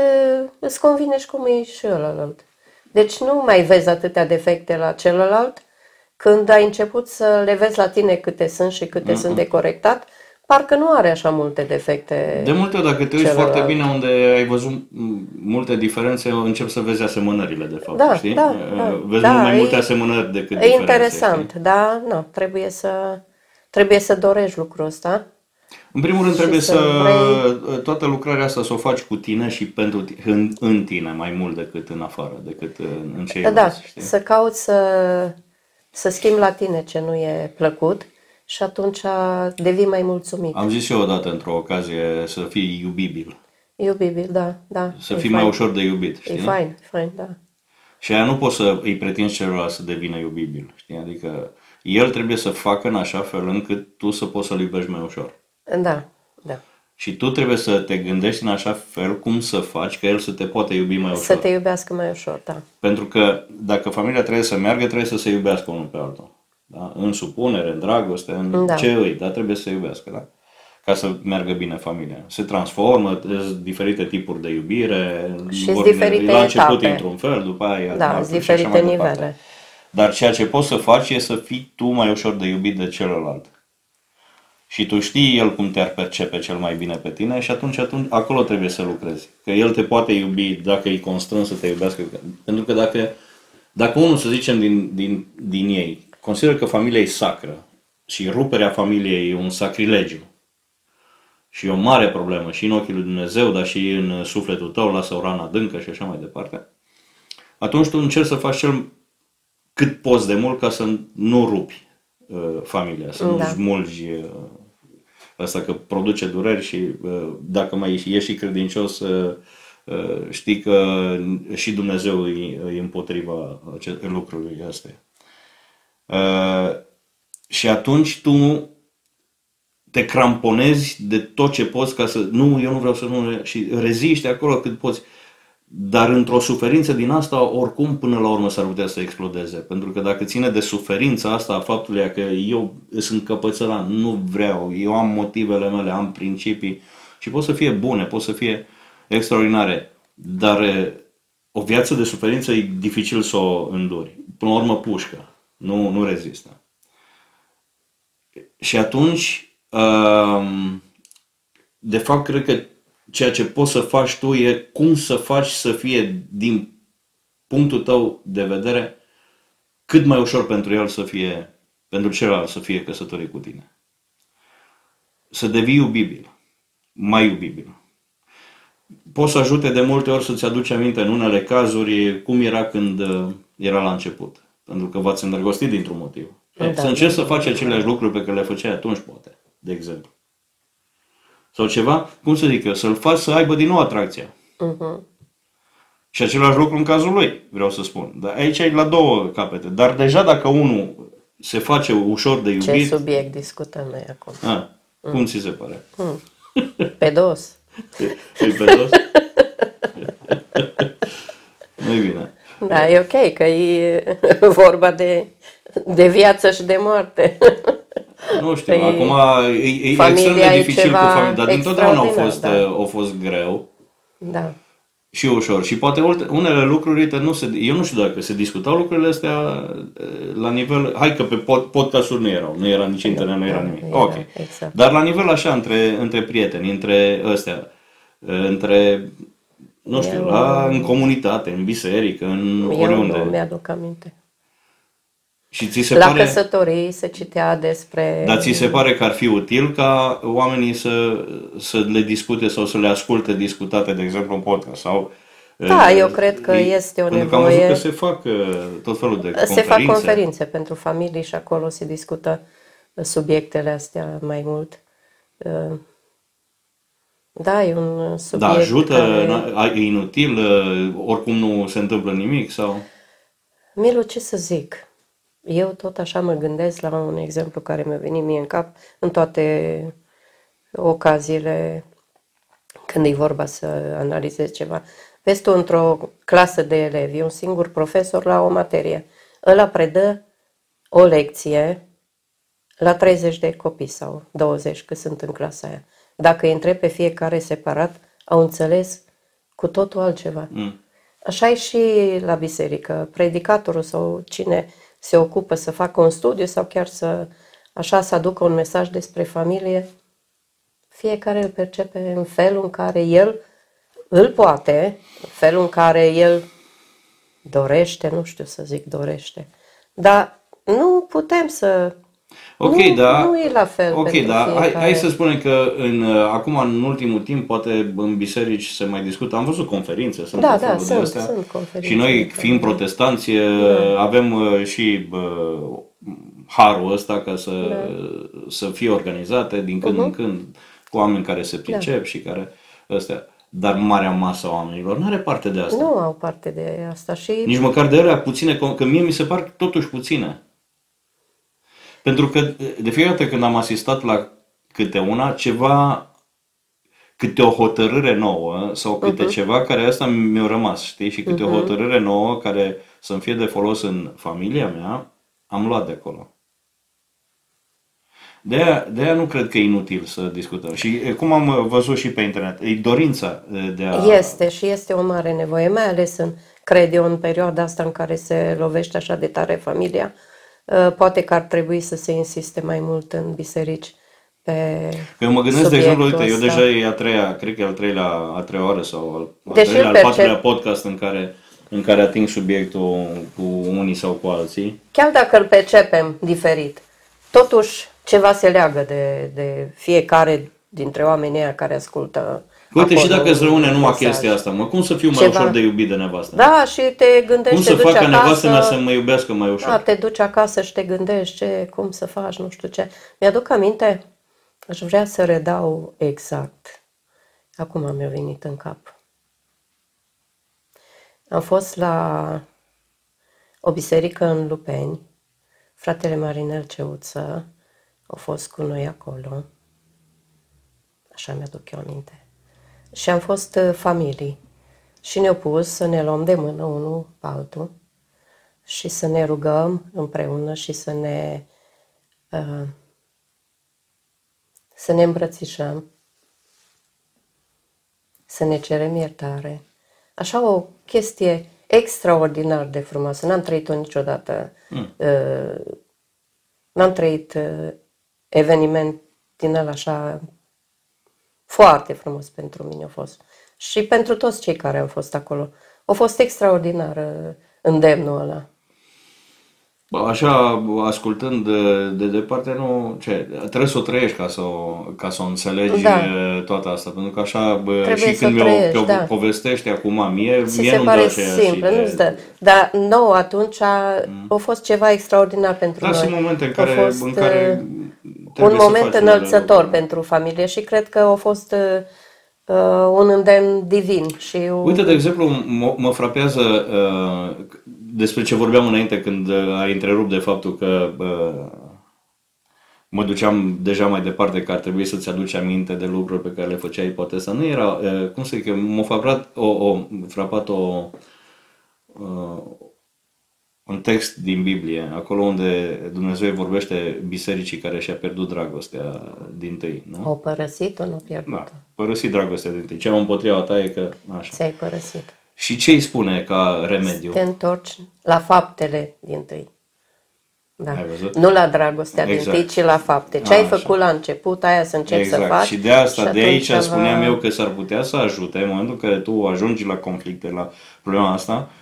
îți convine și cum e și celălalt. Deci nu mai vezi atâtea defecte la celălalt, când ai început să le vezi la tine câte sunt și câte sunt de corectat, parcă nu are așa multe defecte. De multe ori, dacă te uiți Celălalt. foarte bine unde ai văzut m, multe diferențe, încep să vezi asemănările, de fapt, Da, știi? da, Uh, da. Vezi Da, mult mai e- multe asemănări decât E diferențe. interesant, știi? da, nu, trebuie să, trebuie să dorești lucrul ăsta. În primul rând Și trebuie să să, vrei- toată lucrarea asta să o faci cu tine și pentru tine, în, în tine, mai mult decât în afară, decât în, în Da, ceilalți, știi? să cauți să, să schimbi la tine ce nu e plăcut și atunci devii mai mulțumit. Am zis și eu odată într-o ocazie să fii iubibil, Iubibil, da, da. să e fii fain. mai ușor de iubit, știi? E fain, e fain, da. Și aia nu poți să îi pretinzi celălalt să devină iubibil, știi? Adică el trebuie să facă în așa fel încât tu să poți să-l iubești mai ușor. Da, da. Și tu trebuie să te gândești în așa fel cum să faci ca el să te poată iubi mai ușor. Să te iubească mai ușor, da. Pentru că dacă familia trebuie să meargă, trebuie să se iubească unul pe altul. Da? În supunere, în dragoste, în Da. ce îi, dar trebuie să se iubească. Da? Ca să meargă bine familia. Se transformă, sunt diferite tipuri de iubire. Și vor- sunt diferite La început etape. într-un fel, după aia Da, altul sunt și așa diferite mai departe. nivele. Dar ceea ce poți să faci e să fii tu mai ușor de iubit de celălalt. Și tu știi el cum te-ar percepe cel mai bine pe tine și atunci, atunci acolo trebuie să lucrezi. Că el te poate iubi dacă e constrâns să te iubească. Pentru că dacă, dacă unul, să zicem, din, din, din ei consideră că familia e sacră și ruperea familiei e un sacrilegiu și e o mare problemă și în ochii lui Dumnezeu, dar și în sufletul tău, lasă o rană adâncă și așa mai departe, atunci tu încerci să faci cel cât poți de mult ca să nu rupi uh, familia, să nu Da. smulgi uh, asta că produce dureri și uh, dacă mai ești, ești și credincios, uh, uh, știi că și Dumnezeu e, e împotriva ace- lucrurilor astea. Uh, și atunci tu te cramponezi de tot ce poți ca să, nu, eu nu vreau să nu, și reziști acolo cât poți. Dar într-o suferință din asta, oricum, până la urmă s-ar putea să explodeze. Pentru că dacă ține de suferința asta a faptului că eu sunt căpățălan, nu vreau, eu am motivele mele, am principii și pot să fie bune, pot să fie extraordinare, dar e, o viață de suferință e dificil să o înduri. Până la urmă pușcă, nu, nu rezistă. Și atunci, um, de fapt, cred că ceea ce poți să faci tu e cum să faci să fie, din punctul tău de vedere, cât mai ușor pentru el să fie, pentru celălalt să fie căsătorit cu tine. Să devii iubibil, mai iubibil. Poți să ajute de multe ori să-ți aduci aminte în unele cazuri cum era când uh, era la început. Pentru că v-ați îndrăgostit dintr-un motiv. Da. Să încerci să faci aceleași lucruri pe care le făceai atunci, poate, de exemplu. Sau ceva, cum să zic eu, să-l faci să aibă din nou atracția. Mhm. Și același lucru în cazul lui, vreau să spun. Dar aici e la două capete. Dar deja dacă unul se face ușor de Ce iubit, subiect discutăm noi acum? a, cum ți se pare? Pe dos. E pe dos? nu bine. Da, e ok, că e vorba de, de viață și de moarte. Nu știu, Păi, acum e, e extrem familia de e dificil cu ceva familia, dar dintotdeauna au fost, extraordinar, da. uh, au fost greu Da. și ușor. Și poate ulte- unele lucruri, uite, nu se, eu nu știu dacă se discutau lucrurile astea uh, la nivel, hai că pe pod, podcasturi nu erau, nu era nici internet, nu era da, nimic. era, ok. exact. Dar la nivel așa, între, între prieteni, între ăstea, uh, între, nu știu, Eu- la, în comunitate, în biserică, în Eu oriunde. nu mi-aduc aminte. Și ți se La pare... căsătorii se citea despre... Dar ți se pare că ar fi util ca oamenii să, să le discute sau să le asculte discutate, de exemplu, în podcast? Sau, Da, uh, eu cred că e- este o pentru că am văzut nevoie. că se fac uh, tot felul de conferințe. Se fac conferințe pentru familii și acolo se discută subiectele astea mai mult. Uh, Da, e un subiect Da, ajută, care... e inutil, uh, oricum nu se întâmplă nimic sau... Milu, ce să zic? Eu tot așa mă gândesc la un exemplu care mi-a venit mie în cap în toate ocaziile când e vorba să analizezi ceva. Vezi tu într-o clasă de elevi, un singur profesor la o materie. Ăla predă o lecție la 30 de copii sau 20 că sunt în clasa aia. Dacă îi întreb pe fiecare separat, au înțeles cu totul altceva. Mm. Așa e și la biserică. Predicatorul sau cine se ocupă să facă un studiu sau chiar să așa să aducă un mesaj despre familie, fiecare îl percepe în felul în care el îl poate, în felul în care el dorește, nu știu să zic dorește, dar nu putem să... Ok, nu, da. Nu e la fel Ok, pentru da. Hai, fiecare. hai să spunem că în, uh, acum, în ultimul timp, poate în biserici se mai discută. Am văzut conferințe, sunt Da, tot da, felul de sunt, astea. sunt conferințe. Și noi, fiind protestanți, uh, avem uh, și uh, harul ăsta ca să, să fie organizate din când în când cu oameni care se pricep și care ăstea. Dar marea masă a oamenilor nu are parte de asta. Nu au parte de asta și Nici măcar de alea puține, că mie mi se par totuși puține. Pentru că de fiecare dată când am asistat la câte una, ceva câte o hotărâre nouă sau câte uh-huh. ceva care asta mi-a rămas, știi? Și câte uh-huh. o Mhm. hotărâre nouă care să-mi fie de folos în familia mea, am luat de acolo. De aia, de aia nu cred că e inutil să discutăm. Și e, cum am uh, văzut și pe internet, e dorința uh, de a... Este și este o mare nevoie, mai ales în, cred eu, în perioada asta în care se lovește așa de tare familia. Uh, Poate că ar trebui să se insiste mai mult în biserici pe Că eu mă gândesc, de exemplu, uite, subiectul eu ăsta. deja e a treia, cred că e al treilea, a treia oară sau al, al Deși treilea, al îl patrulea percep- podcast în care, în care ating subiectul cu unii sau cu alții. Chiar dacă îl percepem diferit, totuși ceva se leagă de, de fiecare dintre oamenii ăia care ascultă. Uite, și acolo dacă îți rămâne un numai mesaj. chestia asta, mă, cum să fiu mai Ceva. ușor de iubit de nevastă? Da, și te gândești, cum te să duci fac ca nevastă mea acasă, să mă iubească mai ușor? Da, te duci acasă și te gândești ce, cum să faci, nu știu ce. Mi-aduc aminte, aș vrea să redau exact. Acum mi-a venit în cap. Am fost la o biserică în Lupeni, fratele Marinel Ceuță a fost cu noi acolo. Așa mi-aduc eu aminte. Și am fost uh, familii. Și ne-au pus să ne luăm de mână unul pe altul și să ne rugăm împreună și să ne uh, să ne îmbrățișăm, să ne cerem iertare. Așa o chestie extraordinar de frumoasă. N-am trăit-o niciodată. Mm. Uh, n-am trăit uh, eveniment din ăla așa foarte frumos pentru mine a fost. Și pentru toți cei care au fost acolo. A fost extraordinar uh, îndemnul ăla. Bă, Așa, ascultând de, de departe, nu, ce, trebuie să o trăiești ca să o, ca să o înțelegi Da. e, toată asta, pentru că așa, bă, Trebuie și să când mi-o, trăiești, mi-o da. povestești acum mie, Ți mie se nu-mi pare dă aceeași simplă, idee. nu-ți dă. Dar nou atunci a, a fost ceva extraordinar pentru Da, noi. sunt momente în A care, fost, în care uh, trebuie un să moment faci unele înălțător lucruri. pentru familie și cred că a fost uh, uh, un îndemn divin. Și un- Uite, de exemplu, mă, mă frapează uh, despre ce vorbeam înainte când uh, ai întrerupt de faptul că uh, mă duceam deja mai departe că ar trebui să-ți aduci aminte de lucruri pe care le făceai, poate să nu era, uh, cum să zic, m-a frapat o, o, frapat o uh, un text din Biblie, acolo unde Dumnezeu vorbește bisericii care și-a pierdut dragostea din tâi, nu? Au părăsit-o, nu pierdut-o. Da, părăsit dragostea din tâi. Ce am împotriva ta e că, așa. Ți-ai părăsit. Și ce îi spune ca remediu? Te întorci la faptele din tâi. Da. Ai văzut? Nu la dragostea Exact. din tâi, ci la fapte. Ce ai Așa. făcut la început, aia să începi să Exact. faci. Și de asta, și de aici atunci spuneam va- eu că s-ar putea să ajute în momentul în care tu ajungi la conflicte, la problema asta, e,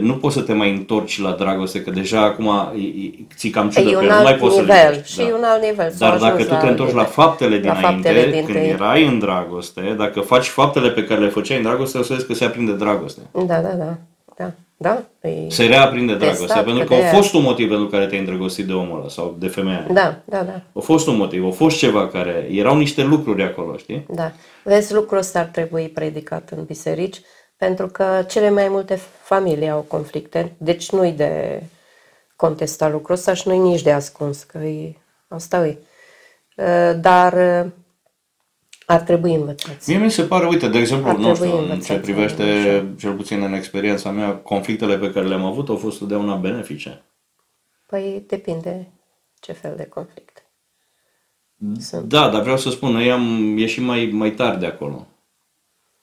nu poți să te mai întorci la dragoste, că deja acum e, e, ți cam ciudă E pe un el, nu mai alt poți să nivel și un alt nivel. S-a Dar dacă ajuns tu te întorci la nivel. faptele La dinainte, faptele din când tâi. erai în dragoste, dacă faci faptele pe care le făceai în dragoste, o să vezi că se aprinde dragoste. Da, da, da. Da, da. E... Se reaprinde dragostea, Testat, pentru că că a de-aia- fost un motiv pentru care te-ai îndrăgostit de omul ăla sau de femeia aia. Da, da, da. A fost un motiv, a fost ceva care... Erau niște lucruri acolo, știi? Da. Vezi, lucrul ăsta ar trebui predicat în biserici, pentru că cele mai multe familii au conflicte, deci nu-i de contesta lucrul ăsta și nu-i nici de ascuns, că e, asta e. Uh, Dar uh, ar trebui învățați. Mie mi se pare, uite, de exemplu, Ar nu trebui știu, în învățați ce privește, așa. cel puțin în experiența mea, conflictele pe care le-am avut au fost totdeauna benefice. Păi depinde ce fel de conflict. Sunt. Da, dar vreau să spun, noi am ieșit mai, mai tare de acolo.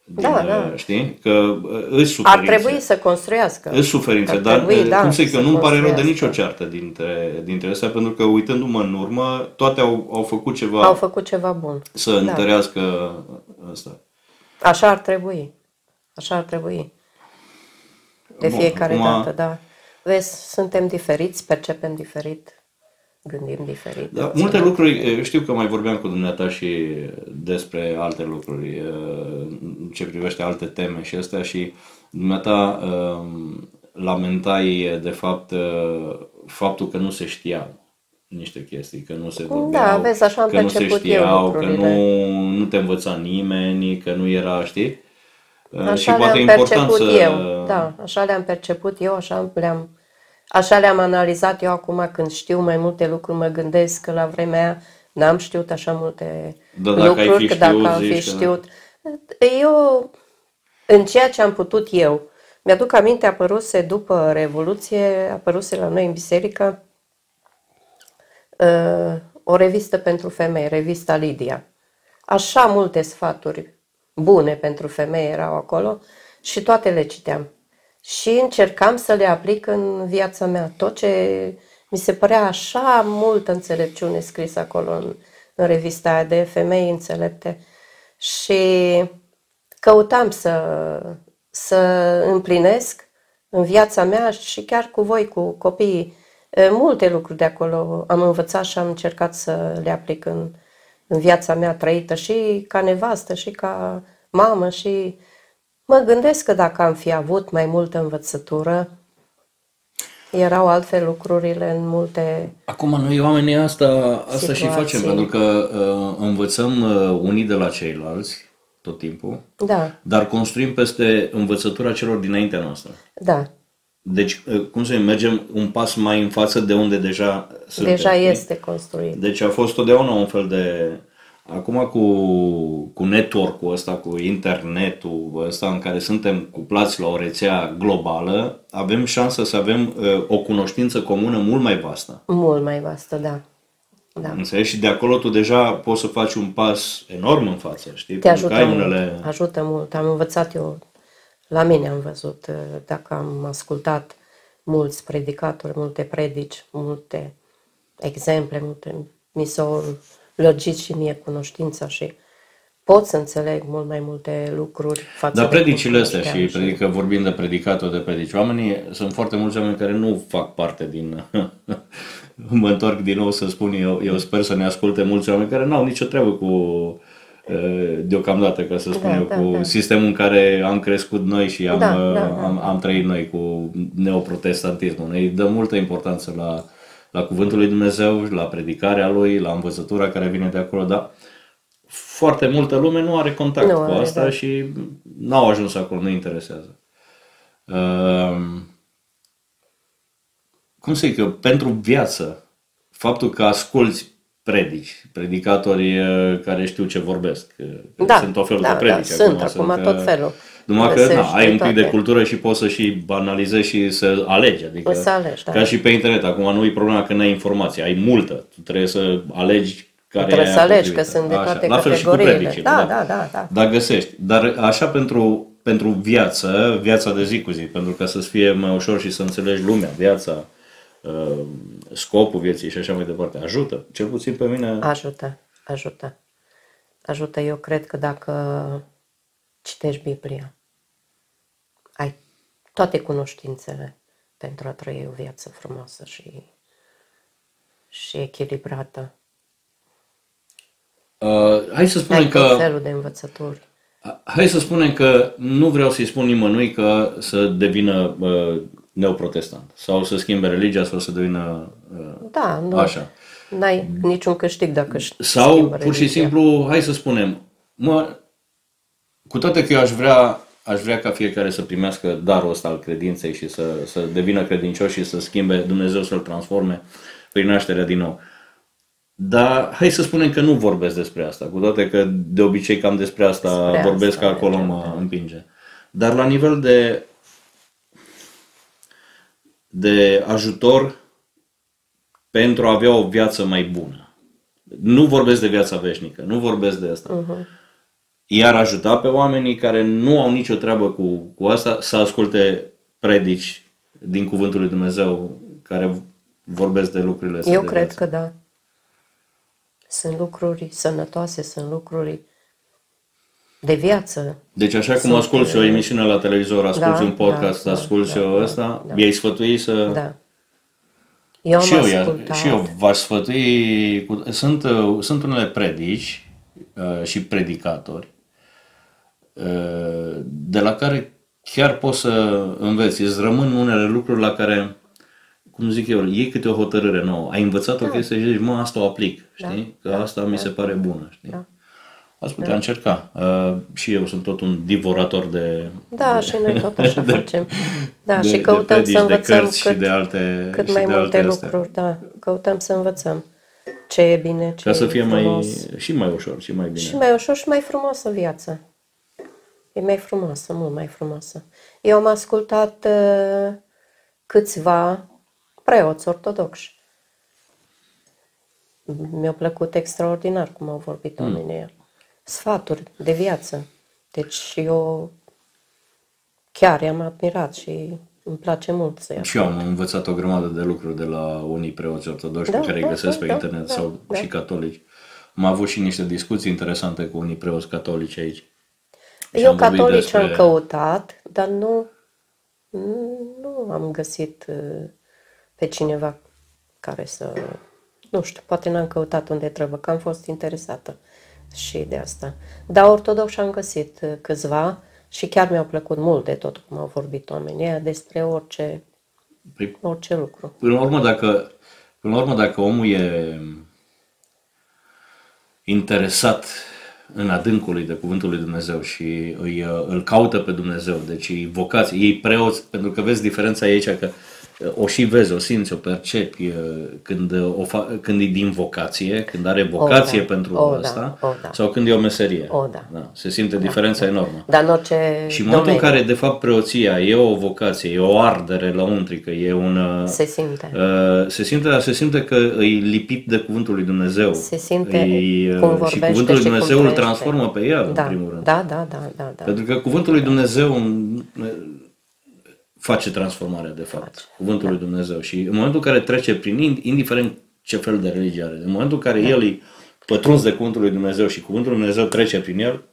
Da, da. Știi? Că uh, îți Ar suferințe. trebui să construiască. Îți suferințe, Ar dar trebui, uh, da, cum să zic, că să nu-mi pare rău de construiască. nicio ceartă dintre, dintre astea, pentru că uitându-mă în urmă, toate au, au făcut ceva Au făcut ceva bun. să Da. întărească asta. Așa ar trebui. Așa ar trebui. De Bun, fiecare acum- dată, da. Vezi, suntem diferiți, percepem diferit, gândim diferit. Da, multe lucruri, e, știu că mai vorbeam cu dumneata și despre alte lucruri, e, în ce privește alte teme și astea și dumneata um, lamentai de fapt e, faptul că nu se știau niște chestii, că nu se vorbeau, vezi, așa am că nu se perceput eu știau, că lucrurile. nu, nu te învăța nimeni, că nu era, știi? E, și Așa poate e le-am important perceput să... eu, da, așa le-am perceput eu, așa le-am, așa le-am analizat eu acum când știu mai multe lucruri, mă gândesc că la vremea aia N-am știut așa multe Da, dacă ai lucruri, fi că dacă știut, am fi zici că- știut. Eu, în ceea ce am putut eu, mi-aduc aminte, apăruse după Revoluție, apăruse la noi în biserică uh, o revistă pentru femei, revista Lidia. Așa multe sfaturi bune pentru femei erau acolo și toate le citeam. Și încercam să le aplic în viața mea. Tot ce mi se părea așa multă înțelepciune scris acolo în, în revista aia de femei înțelepte. Și căutam să, să împlinesc în viața mea și chiar cu voi, cu copiii. E, Multe lucruri de acolo am învățat și am încercat să le aplic în, în viața mea trăită și ca nevastă și ca mamă și mă gândesc că dacă am fi avut mai multă învățătură, erau altfel lucrurile în multe... Acum noi oamenii asta, asta și Situații. facem, pentru că uh, învățăm uh, unii de la ceilalți tot timpul, Da, dar construim peste învățătura celor dinaintea noastră. da, Deci, uh, cum să zic, mergem un pas mai în față de unde deja suntem. deja știi? este construit. Deci a fost totdeauna un fel de... Acum cu, cu network-ul ăsta, cu internetul ăsta în care suntem cuplați la o rețea globală, avem șansa să avem uh, o cunoștință comună mult mai vastă. Mult mai vastă, da. Da. Înțelegi? Și de acolo tu deja poți să faci un pas enorm în față, știi? Te Pentru că ajută ai mult, unele... ajută mult. Am învățat eu, la mine am văzut, uh, dacă am ascultat mulți predicatori, multe predici, multe exemple, multe, mi s-au lărgit și mie cunoștința și pot să înțeleg mult mai multe lucruri față Dar de cum predicile astea și cunoșteam predică, vorbim de predicator de predici, oamenii, sunt foarte mulți oameni care nu fac parte din... mă întorc din nou să spun, eu, eu sper să ne asculte mulți oameni care nu au nicio treabă cu eh, deocamdată, ca să spun Da, eu, da, cu da. sistemul în care am crescut noi și am, Da, eh, da, da. am, am trăit noi cu neoprotestantismul. Noi dăm multă importanță la, la cuvântul lui Dumnezeu, la predicarea lui, la învățătura care vine de acolo, dar foarte multă lume nu are contact Nu cu are, asta da. și n-au ajuns acolo, nu interesează. Um, cum să zic eu, pentru viață, faptul că asculți predici, predicatori uh, care știu ce vorbesc, uh, Da, sunt tot felul da, de predici. da, sunt acum uh, tot felul. Numai că Găsești na, ai un pic de toate. cultură și poți să și banalizezi și să alegi. Adică, Poți să alegi, da. Ca și pe internet. Acum nu e problema că n-ai informație, ai multă. Tu trebuie să alegi care Trebuie e să aia alegi, că potrivită. sunt de toate La fel și cu categoriile. predicile. Da, da, da, da. Dar găsești. Dar așa pentru, pentru viață, viața de zi cu zi, pentru ca să-ți fie mai ușor și să înțelegi lumea, viața, uh, scopul vieții și așa mai departe. Ajută. Cel puțin pe mine. Ajută, ajută. Ajută, eu cred că dacă citești Biblia, ai toate cunoștințele pentru a trăi o viață frumoasă și, și echilibrată. Uh, hai să spunem Ai că... tot felul de învățături. Hai să spunem că nu vreau să-i spun nimănui că să devină uh, neoprotestant sau să schimbe religia sau să devină uh, Da, nu. așa. N-ai niciun câștig dacă ș- Sau schimbă pur și religia. simplu, hai să spunem, mă, cu toate că eu aș vrea, aș vrea ca fiecare să primească darul ăsta al credinței și să, să devină credincios și să schimbe Dumnezeu să-l transforme prin nașterea din nou. Dar hai să spunem că nu vorbesc despre asta, cu toate că de obicei cam despre asta Despre vorbesc asta că acolo merge, mă da. împinge. Dar la nivel de de ajutor pentru a avea o viață mai bună. Nu vorbesc de viața veșnică, nu vorbesc de asta. Uh-huh. Iar ajuta pe oamenii care nu au nicio treabă cu, cu asta să asculte predici din Cuvântul lui Dumnezeu care vorbesc de lucrurile astea. Eu de cred viață. că da. Sunt lucruri sănătoase, sunt lucruri de viață. Deci așa cum Sunt, asculti o emisiune la televizor, asculti Da, un podcast, da, da, asculti da, o da, ăsta, da. i-ai sfătui să... Da. Eu am și, eu, i-a- ascultat. și eu v-aș sfătui, cu, sunt, uh, sunt unele predici uh, și predicatori uh, de la care chiar poți să înveți. Îți rămân unele lucruri la care, cum zic eu, iei câte o hotărâre nouă. Ai învățat o chestie și zici, mă, asta o aplic, știi? Că asta mi se pare bună, știi? Da. Ați putea încerca. Uh, și eu sunt tot un divorator de, Da, și noi tot așa facem. Da, de, și de căutăm predici, să de învățăm cărți cât, și de alte cât și mai de multe alte astea. lucruri. Da, căutăm să învățăm. ce e bine, ce Ca să e fie frumos. mai, și mai ușor și mai bine. Și mai ușor și mai frumoasă viața. E mai frumoasă, mult mai frumoasă. Eu am ascultat uh, câțiva preoți ortodoxi. Mi-a plăcut extraordinar cum au vorbit oamenii ăia. Sfaturi de viață. Deci eu chiar i-am admirat și îmi place mult să-i Și eu am învățat o grămadă de lucruri de la unii preoți ortodoxi Da, pe care îi da, găsesc da, pe da, internet da, sau da. și catolici. Am avut și niște discuții interesante cu unii preoți catolici aici. Și Eu am vorbit catolici despre- am căutat, dar nu, nu am găsit uh, pe cineva care să... Nu știu, poate n-am căutat unde trebuie, că am fost interesată și de asta. Dar ortodox am găsit uh, câțiva și chiar mi-au plăcut mult de tot cum au vorbit oamenii ăia despre orice, Păi, orice lucru. Până la urmă, dacă, până la urmă, dacă omul e interesat în adâncul lui de cuvântul lui Dumnezeu și îi, uh, îl caută pe Dumnezeu, deci îi vocați, ei preoți, pentru că vezi diferența e aici că uh, o și vezi, o simți, o percepi uh, când, uh, o fa- când e din vocație, când are vocație da, pentru o, da, asta, o, da. sau când e o meserie. O, da. Se simte diferența enormă. Dar în orice Și în momentul în domeniu care, de fapt, preoția e o vocație, e o ardere lăuntrică, e un... uh, se simte. Uh, se simte, dar se simte că e lipit de cuvântul lui Dumnezeu. Se simte Îi, uh, cum și vorbește cuvântul lui și cum Dumnezeu îl trăiește. transformă pe el, da, în primul rând. Da, da, da, da, da. Pentru că cuvântul lui Dumnezeu uh, face transformarea, de fapt. Cuvântul lui Dumnezeu. Și în momentul în care trece prin, ind- indiferent ce fel de religie are, în momentul în care Da. el e pătruns de cuvântul lui Dumnezeu și cuvântul lui Dumnezeu trece prin el,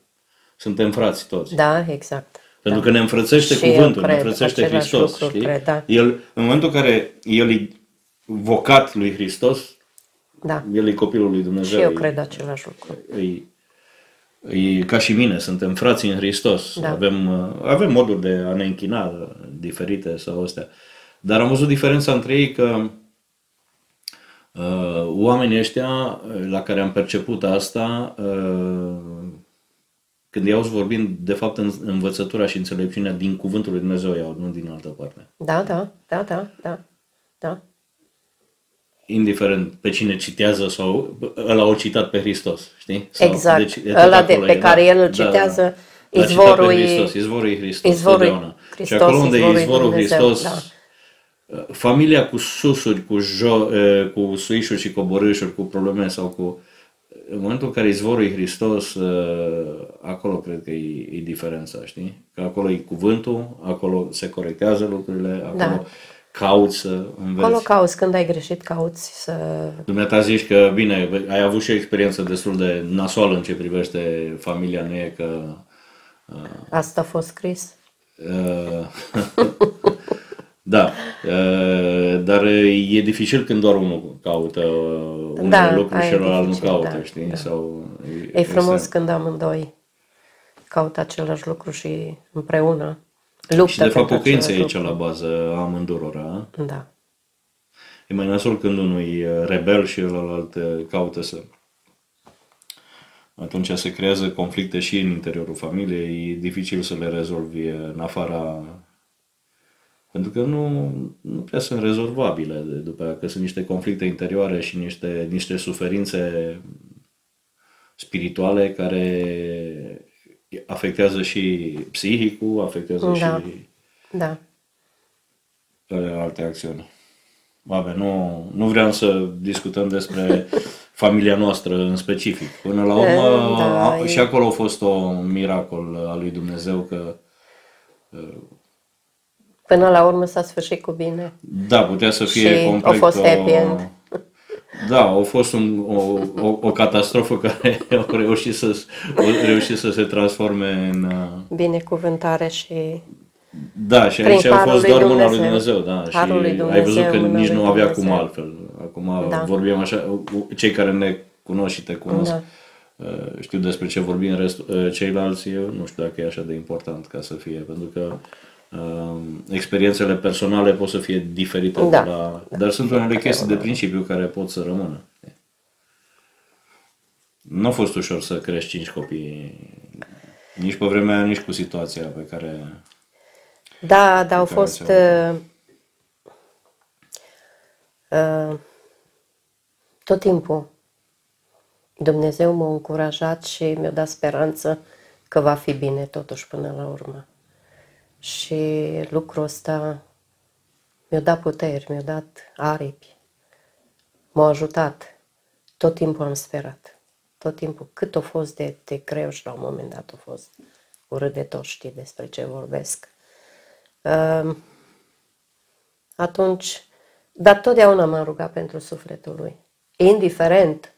suntem frați toți. Da, exact. Pentru că ne înfrățește Și eu cuvântul, ne cred înfrățește același Hristos. lucru, știi? cred, da. el, în momentul în care el e vocat lui Hristos, Da. el e copilul lui Dumnezeu. Și eu e- cred același lucru. E, e ca și mine, suntem frați în Hristos. Da. Avem, uh, avem moduri de a ne închina uh, diferite sau astea. Dar am văzut diferența între ei că uh, oamenii ăștia uh, la care am perceput asta, uh, când i-au vorbind, de fapt, în, învățătura și înțelepciunea din cuvântul lui Dumnezeu iau, nu din altă parte. Da, da, da, da, da, da. Indiferent pe cine citează sau ăla o citat pe Hristos, știi? Sau, Exact. e tot Ăla de- acolo, pe e, care el îl Da, citează, L-a citat izvorul pe e- Hristos, izvorul e Hristos, Izvorul e totdeauna. Hristos, și acolo unde izvorul e e izvorul Dumnezeu, Hristos, da. familia cu susuri, cu, jo, e, cu suișuri și coborâșuri, cu probleme sau cu... În momentul în care izvorul e Hristos, e, acolo cred că e, e diferența, știi? Că acolo e cuvântul, acolo se corectează lucrurile, acolo Da. cauți să înveți. Acolo cauți, când ai greșit, cauți să... Dumneata zici că, bine, ai avut și o experiență destul de nasoală în ce privește familia, nu e că... Asta a fost scris. Uh, da, uh, dar e dificil când doar unul caută uh, unele Da, lucruri aia și e celălalt nu dificil, caută, da, știi? da. Sau, E frumos este- când amândoi caută același lucru și împreună luptă Și de fapt pentru pocăința e același aici la bază a amândurora. lucru. Da. E mai nasol când unul e rebel și celălalt uh, caută să... Atunci se creează conflicte și în interiorul familiei, e dificil să le rezolvi în afara... Pentru că nu, nu prea sunt rezolvabile de, după aia, că sunt niște conflicte interioare și niște, niște suferințe spirituale care afectează și psihicul, afectează Da. și Da. care alte acțiuni. Vabe, nu, nu vreau să discutăm despre familia noastră în specific. Până la urmă, Da, a, e- și acolo a fost un miracol al lui Dumnezeu că, Până la urmă s-a sfârșit cu bine. da, putea să fie Și complet a fost o, happy end. Da, a fost un, o, o, o catastrofă care a reușit să, a reușit să se transforme în... uh, Binecuvântare și Da, și Prin aici a harul fost lui doar mâna lui Dumnezeu. Dumnezeu, da. Harul lui și ai văzut că Dumnezeu, mâna nici lui nu avea cum Dumnezeu. altfel. Acum Da. vorbim așa, cei care ne cunosc și te cunosc, Da. uh, știu despre ce vorbim restul, uh, ceilalți, eu nu știu dacă e așa de important ca să fie, pentru că uh, experiențele personale pot să fie diferite, Da. de la, dar sunt unele chestii de principiu care pot să rămână. Nu a fost ușor să crești cinci copii, nici pe vremea aia, nici cu situația pe care... Da, dar au care fost ți-au- uh, uh, Tot timpul Dumnezeu m-a încurajat și mi-a dat speranță că va fi bine totuși până la urmă. Și lucrul ăsta mi-a dat puteri, mi-a dat aripi, m-a ajutat. Tot timpul am sperat. Tot timpul, cât a fost de, de greu și la un moment dat a fost urât de tot, știi despre ce vorbesc. Uh, atunci, dar totdeauna m-am rugat pentru sufletul lui. Indiferent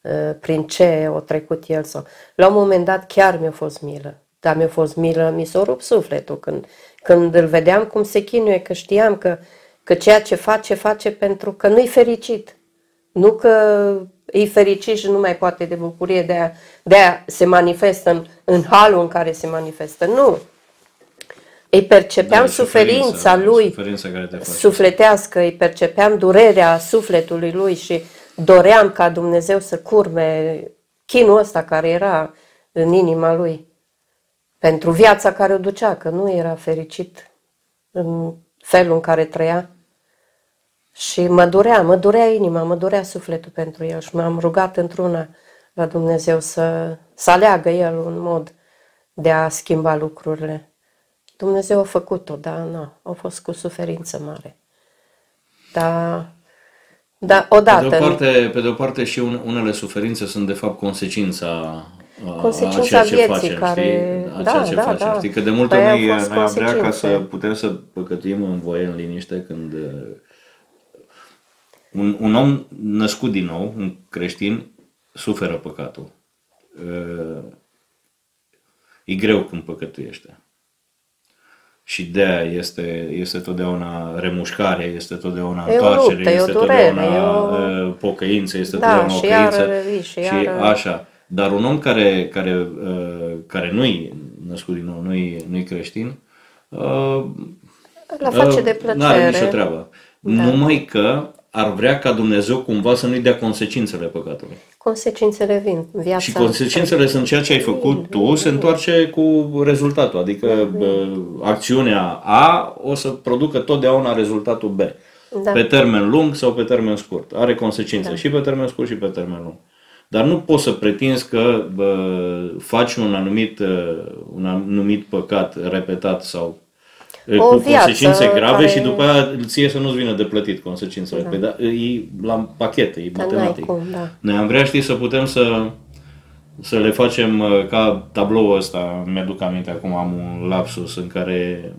uh, prin ce o trecut el sau... La un moment dat chiar mi-a fost milă. Dar mi-a fost milă, mi s-a rupt sufletul când, când îl vedeam cum se chinuie, că știam că, că ceea ce face, face pentru că nu-i fericit. Nu că e fericit și nu mai poate de bucurie, de a, de a se manifestă în, în halul în care se manifestă. Nu. Îi percepeam da, suferința lui suferința care te face. sufletească, îi percepeam durerea sufletului lui și doream ca Dumnezeu să curme chinul ăsta care era în inima lui pentru viața care o ducea, că nu era fericit în felul în care trăia. Și mă durea, mă durea inima, mă durea sufletul pentru el și m-am rugat într-una la Dumnezeu să, să aleagă el un mod de a schimba lucrurile. Dumnezeu a făcut-o, dar nu, a fost cu suferință mare. Dar, da, odată... Pe de o parte, pe de o parte și unele suferințe sunt de fapt consecința consecința a ceea ce vieții facem, care... Știi? A da, ceea ce da, facem, da. știi? Că de multe păi ori noi am vrea ca să putem să păcătuim în voie, în liniște, când uh, un, un om născut din nou, un creștin, suferă păcatul. Uh, e greu când păcătuiește. Și de aia este, este totdeauna remușcare, este totdeauna e întoarcere, luptă, este durere, totdeauna o... Uh, pocăință, este da, totdeauna și o căință. Iară, și, și iară... așa. Dar un om care, care, uh, care nu-i născut din nou, nu-i, nu-i creștin, uh, la face de plăcere. Nu are nicio treabă. Da. Numai că ar vrea ca Dumnezeu cumva să nu-i dea consecințele păcatului. Consecințele vin. Viața și consecințele sunt ceea ce ai făcut vin, tu, vin, se întoarce cu rezultatul. Adică vin. acțiunea A o să producă totdeauna rezultatul B. Da. Pe termen lung sau pe termen scurt. Are consecințe da. și pe termen scurt și pe termen lung. Dar nu poți să pretinzi că bă, faci un anumit, un anumit păcat repetat sau o cu viață consecințe grave care... și după aia ție să nu-ți vină de plătit consecințele. Da. Păi da, e la pachet, e matematic. Cum, da. Noi am vrea, știi, să putem să, să le facem ca tabloul ăsta, mi-aduc aminte, acum am un lapsus în care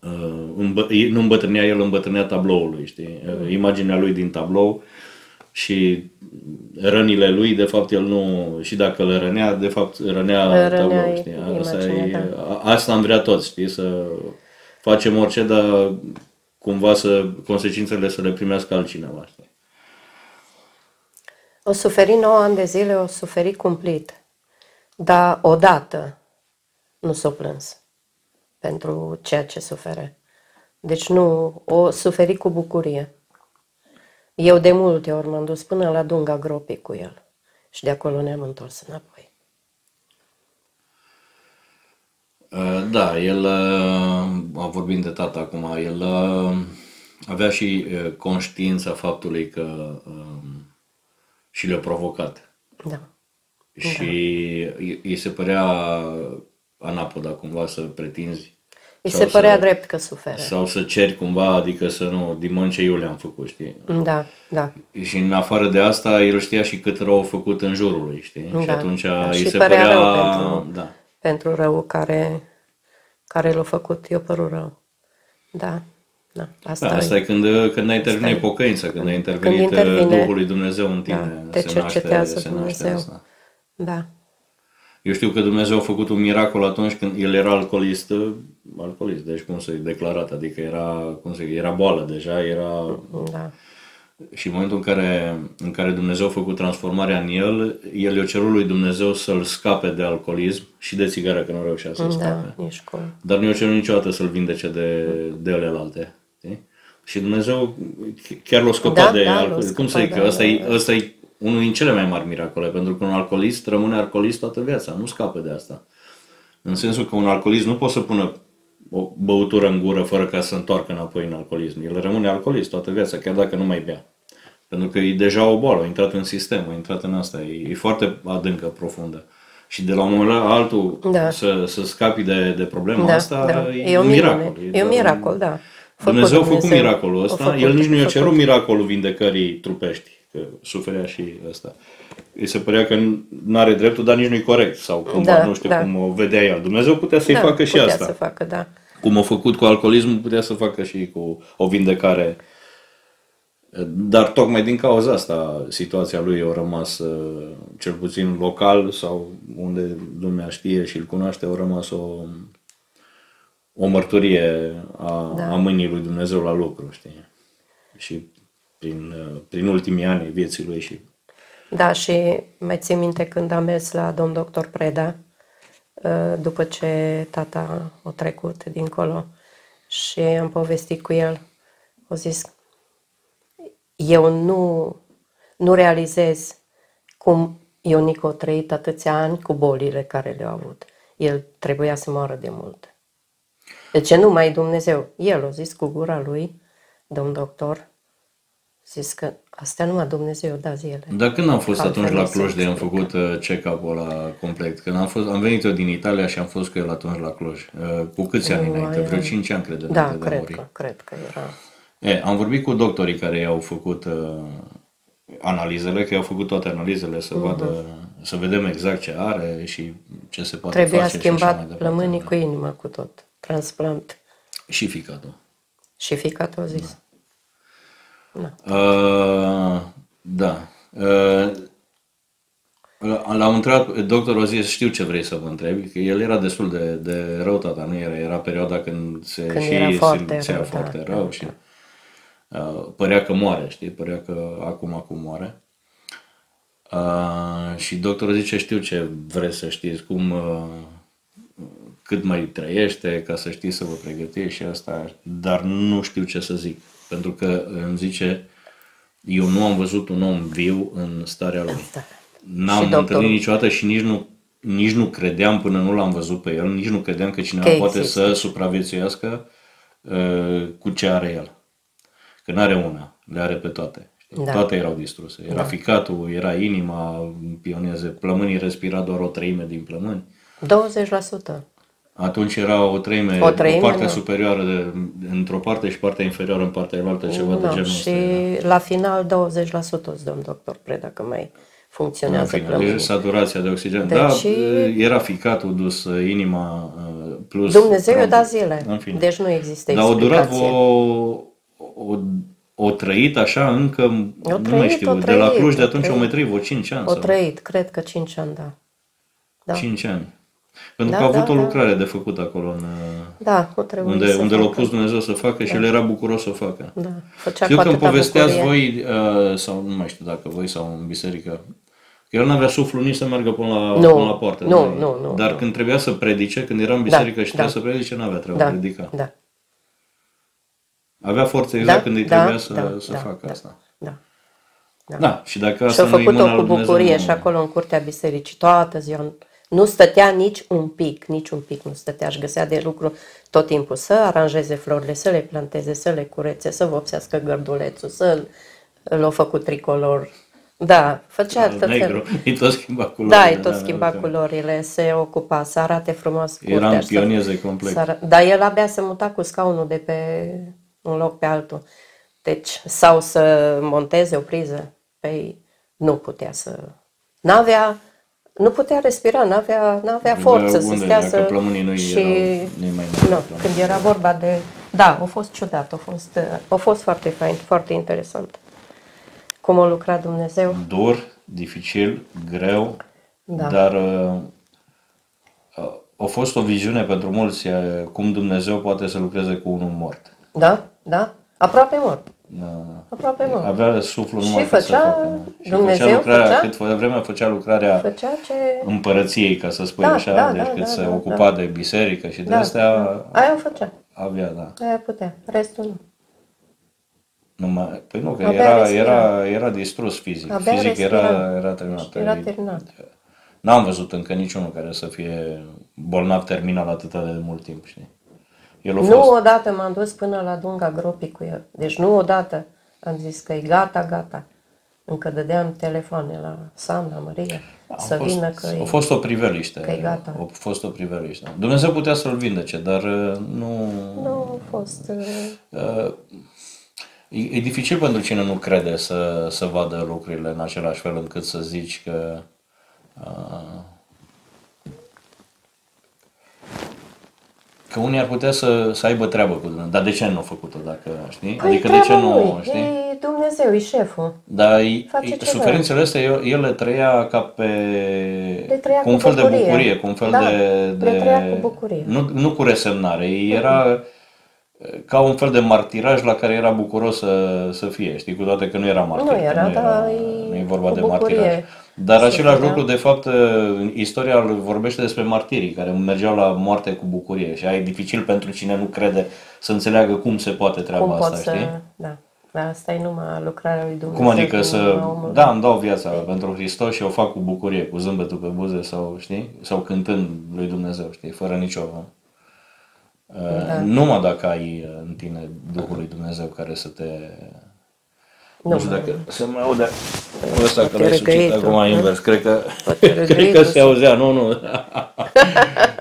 uh, îmbă, nu îmbătrânea el, îmbătrânea tabloului, știi? Mm. Imaginea lui din tablou și rănile lui, de fapt, el nu, și dacă le rănea, de fapt, rănea, tablou, știi? Asta, e, da. asta am vrea toți, știi, să facem orice, dar cumva să, consecințele să le primească altcineva, știi? O suferi 9 ani de zile, o suferi cumplit, dar odată nu s-o plâns pentru ceea ce sufere. Deci nu, o suferi cu bucurie. Eu de multe ori m-am dus până la Dunga Gropii cu el și de acolo ne-am întors înapoi. Uh, da, el, uh, vorbim de tata acum, el uh, avea și conștiința faptului că um, și le-a provocat. Da. Și da. îi se părea anapoda cumva să pretinzi îi se părea să, drept că suferă. Sau să ceri cumva, adică să nu, din moment ce eu le-am făcut, știi? Da, da. Și în afară de asta, el știa și cât rău a făcut în jurul lui, știi? Da. Și atunci da. îi și se părea, rău pentru, da. pentru rău care, care l-a făcut, eu părul rău. Da. Da, asta, da, asta e, e când, când a intervenit pocăința, când a intervenit când intervine, Duhul lui Dumnezeu în tine. Da, te se cercetează naște, Dumnezeu. Se naște asta. Da. Eu știu că Dumnezeu a făcut un miracol atunci când el era alcoolist, alcoolist, deci cum să-i declarat, adică era, cum să era boală deja, era... Da. Și în momentul în care, în care Dumnezeu a făcut transformarea în el, el i-a cerut lui Dumnezeu să-l scape de alcoolism și de țigară, că nu reușea să-l da, scape. Nici cum. Dar nu i-a cerut niciodată să-l vindece de, de alte. Și Dumnezeu chiar l-a scăpat da, de da, alcoolism. Cum să zic, ăsta, e, ăsta e unul din cele mai mari miracole, pentru că un alcoolist rămâne alcoolist toată viața, nu scapă de asta. În sensul că un alcoolist nu poate să pună o băutură în gură fără ca să întoarcă înapoi în alcoolism. El rămâne alcoolist toată viața, chiar dacă nu mai bea. Pentru că e deja o boală, a intrat în sistem, a intrat în asta, e, e foarte adâncă, profundă. Și de la un moment la altul Da. să, să scapi de, de problema Da, asta da. e, E o un minune. miracol. E un doar- miracol, da. Făcut Dumnezeu a făcut Dumnezeu. miracolul A ăsta, făcut, el nici nu i-a a cerut făcut. miracolul vindecării trupești, că suferea și ăsta. Îi se părea că nu are dreptul, dar nici nu-i corect, sau cumva, Da, nu știu da. cum o vedea el. Dumnezeu putea să-i da, facă și putea asta. să facă, da. Cum a făcut cu alcoolismul, putea să facă și cu o vindecare. Dar tocmai din cauza asta situația lui a rămas, uh, cel puțin local sau unde lumea știe și îl cunoaște, a rămas o, o mărturie a, Da. a mâinii lui Dumnezeu la lucru, știi? Și prin, uh, prin ultimii ani ai vieții lui și Da, și mai țin minte când am mers la domn doctor Preda, uh, după ce tata a trecut dincolo și am povestit cu el, a zis, eu nu, nu realizez cum Ionic a trăit atâția ani cu bolile care le-a avut. El trebuia să moară de mult. De ce nu mai Dumnezeu? El a zis cu gura lui, domn doctor, zis că astea numai Dumnezeu da zile. Dar când am fost Altfel atunci la nu se Cluj de am explică. făcut uh, check-up-ul ăla complet? Când am, fost, am venit eu din Italia și am fost cu el atunci la Cluj. Uh, Cu câți ani Nu, înainte? mai Vreo am. 5 ani, cred, Da, înainte de a cred muri. că, cred că era. E, am vorbit cu doctorii care i-au făcut uh, analizele, că i-au făcut toate analizele să vadă, să vedem exact ce are și ce se poate Mhm. Trebuia face și așa mai schimbat departe. plămânii cu inima cu tot. Transplant. Și ficatul. Și ficat a zis. Uh, da. Uh, L-am întrebat, doctorul a zis, știu ce vrei să vă întrebi, că el era destul de, de rău, tata, nu era, era perioada când se Când și era se foarte simțea rău, foarte da, rău da, și uh, părea că moare, știi, părea că acum, acum moare. Uh, și doctorul zice, știu ce vreți să știți, cum, uh, cât mai trăiește, ca să știți să vă pregătiți și asta, dar nu știu ce să zic, pentru că îmi zice, eu nu am văzut un om viu în starea lui. Da. N-am Și doctorul- întâlnit niciodată și nici nu, nici nu credeam până nu l-am văzut pe el, nici nu credeam că cineva Că poate există. să supraviețuiască uh, cu ce are el. Că nu are una, le are pe toate. știi? Da. Toate erau distruse. Era ficatul, era inima, pioneze, plămânii respira doar o treime din plămâni. 20%. Atunci era o treime, O treime, o parte nu. superioară de, într-o parte și partea inferioară în partea cealaltă, ceva de Nu, genul și ăsta. era. la final 20% îți domn doctor Preda că mai În funcționează fine, deci plămânii. saturația de oxigen. Deci- Da, era ficatul dus, inima uh, plus... Dumnezeu i-a trombul. dat zile. În fine. Deci nu există Dar au durat explicație. o, o, o trăit așa încă, nu mai trăit, știu, o de la trăit, Cluj de o atunci au trăit. mai trăit vreo 5 ani O sau trăit, cred că 5 ani, da. Da, 5 ani. Pentru Da, că a avut da, o da. lucrare de făcut acolo, în, uh, da o trebuie unde, să unde l-a facă. pus Dumnezeu să facă și el era bucuros să o facă. Da, făcea Știu cu că îmi atâta povesteați bucurie. voi, uh, sau nu mai știu dacă voi sau în biserică, că el nu avea suflu nici să meargă până la, Nu, până la poartă. nu, e? nu, nu, Dar nu. când trebuia să predice, când era în biserică și trebuia da. să predice, nu avea treabă, Da, predica. da, Avea forță exact da, când îi da, trebuia să, da, să da, facă da, asta. Da. Da. Da, și dacă Și asta a nu-i făcut-o mâna cu lui Dumnezeu, bucurie nu- și acolo în curtea bisericii, toată ziua. Nu stătea nici un pic, nici un pic nu stătea. Își găsea de lucru tot timpul să aranjeze florile, să le planteze, să le curețe, să vopsească gărdulețul, să l-a făcut tricolor. Da, făcea tot Negru, felul. îi tot schimba culorile. Da, îi tot schimba da. culorile, se ocupa, să arate frumos Era curtea. în să- pionieze complet. să ară- Dar el abia se muta cu scaunul de pe un loc pe altul. Deci, sau să monteze o priză. Păi, nu putea să... N-avea, nu putea respira, n-avea, n-avea forță să unde, stea dacă să... plămânii nu-i și... erau- nu-i mai nu, erau când era vorba de... Da, a fost ciudat, a fost, a fost foarte fain, foarte interesant. Cum a lucrat Dumnezeu. Dur, dificil, greu, Da. dar uh, a fost o viziune pentru mulți uh, cum Dumnezeu poate să lucreze cu unul mort. Da, da, aproape mort. Uh, Aproape mort. Avea suflul Și numai cât să făcea- facă. nu? Și Dumnezeu făcea lucrarea, făcea- cât fă- vremea făcea lucrarea Făcea ce... împărăției, ca să spui Da, așa, da, deci da, cât da, se da, ocupa de biserică și de Da, astea, Aia o făcea. avea, da. Aia putea. Restul nu. Numai, păi nu, că Abia era, respira. era, era distrus fizic. Abia fizic respira. era, era terminat. Era terminat. N-am văzut încă niciunul care să fie bolnav terminal atâta de mult timp, știi? El a Nu fost. odată m-am dus până la dunga gropii cu el. Deci nu odată am zis că e gata, gata. Încă dădeam telefoane la Sam, la Maria, să fost, vină că a e... fost o priveliște. că e gata. A fost o priveliște. Dumnezeu putea să-l vindece, dar uh, nu... Nu a fost... uh, E, e dificil pentru cine nu crede să, să vadă lucrurile în același fel încât să zici că uh, că unii ar putea să, să aibă treabă cu Dumnezeu. Dar de ce nu a făcut-o dacă, știi? Păi adică de ce treaba nu, lui, știi? E Dumnezeu, e șeful. Dar e- Face e- ce suferințele astea, el, el le trăia ca pe... Le trăia cu un cu fel de bucurie. bucurie, cu un fel Da, de, le de... trăia cu bucurie. Nu, nu cu resemnare, era ca un fel de martiraj la care era bucuros să, să fie, știi, cu toate că nu era martir. Nu că era, nu dar era, e nu e vorba cu de bucurie martiraj. Dar să același fie, lucru, da. de fapt, istoria vorbește despre martirii care mergeau la moarte cu bucurie și e dificil pentru cine nu crede să înțeleagă cum se poate treaba Cum asta, pot știi? să... Da. Dar asta e numai lucrarea lui Dumnezeu. Cum adică din să... inima omului. Da, îmi dau viața pentru Hristos și o fac cu bucurie, cu zâmbetul pe buze sau, știi? Sau cântând lui Dumnezeu, știi? Fără nicio... Da. Numai dacă ai uh, în tine Duhul lui Dumnezeu care să te... Nu, nu știu dacă se mai aude ăsta că Poate l-ai sucit răgăit-o, acum hă? invers. Cred că, Poate cred răgăit-o că se să- auzea, nu, nu.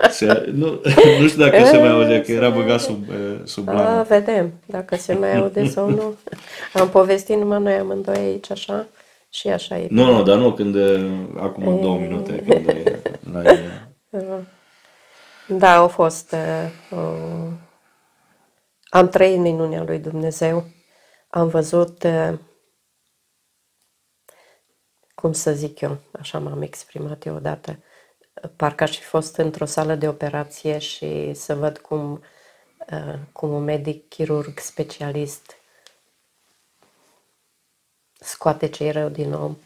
Se, nu, nu știu dacă se mai auzea, că era băgat sub, eh, sub A, lană. vedem dacă se mai aude sau nu. Am povestit numai noi amândoi aici așa și așa e. Nu, nu, dar nu când, eh, acum două minute, când eh, n-ai... Da, au fost... Uh, uh, am trăit minunea lui Dumnezeu. Am văzut, uh, cum să zic eu, așa m-am exprimat eu odată, parcă aș fi fost într-o sală de operație și să văd cum, uh, cum un medic chirurg specialist scoate ce e rău din om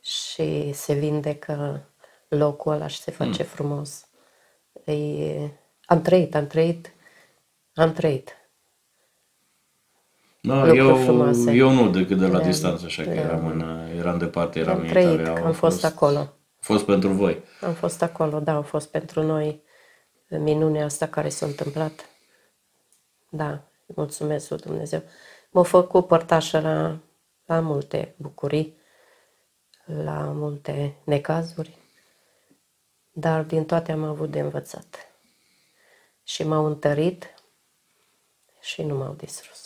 și se vindecă locul ăla și se face Hmm. frumos. E, am trăit, am trăit, am trăit. Da, lucruri eu, frumoase. eu nu, decât de la Le-am- distanță, așa că le-am- eram, în, eram departe, eram Am în trăit, Italia. că au am fost acolo. A fost pentru voi. Am fost acolo, da, au fost pentru noi minunea asta care s-a întâmplat. Da, mulțumesc lui Dumnezeu. M-a făcut părtașă la, la multe bucurii, la multe necazuri, dar din toate am avut de învățat. Și m-au întărit și nu m-au distrus.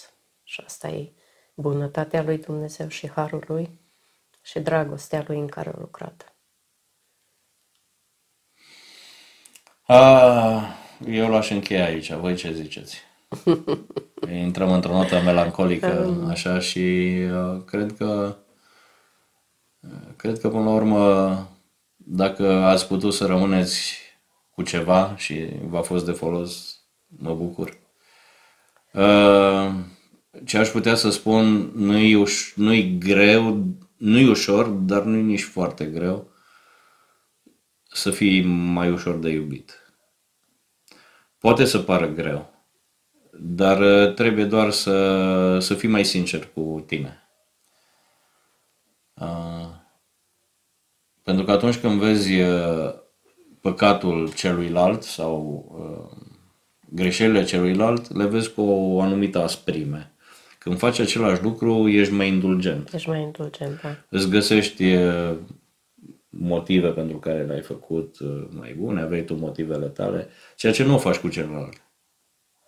Și asta e bunătatea lui Dumnezeu și harul lui și dragostea lui în care a lucrat. A, eu l-aș încheia aici, voi ce ziceți? Intrăm într-o notă melancolică, așa, și uh, cred că uh, cred că până la urmă, dacă ați putut să rămâneți cu ceva și v-a fost de folos, mă bucur. Uh, Ce aș putea să spun, nu e, uș- nu-i greu, nu e ușor, dar nu e nici foarte greu să fii mai ușor de iubit. Poate să pară greu, dar uh, trebuie doar să, să fii mai sincer cu tine. Uh, pentru că atunci când vezi uh, păcatul celuilalt sau uh, greșelile celuilalt, le vezi cu o anumită asprime. Când faci același lucru, ești mai indulgent. Ești mai indulgent, da. Îți găsești uh, motive pentru care le-ai făcut uh, mai bune, aveai tu motivele tale, ceea ce nu o faci cu celălalt.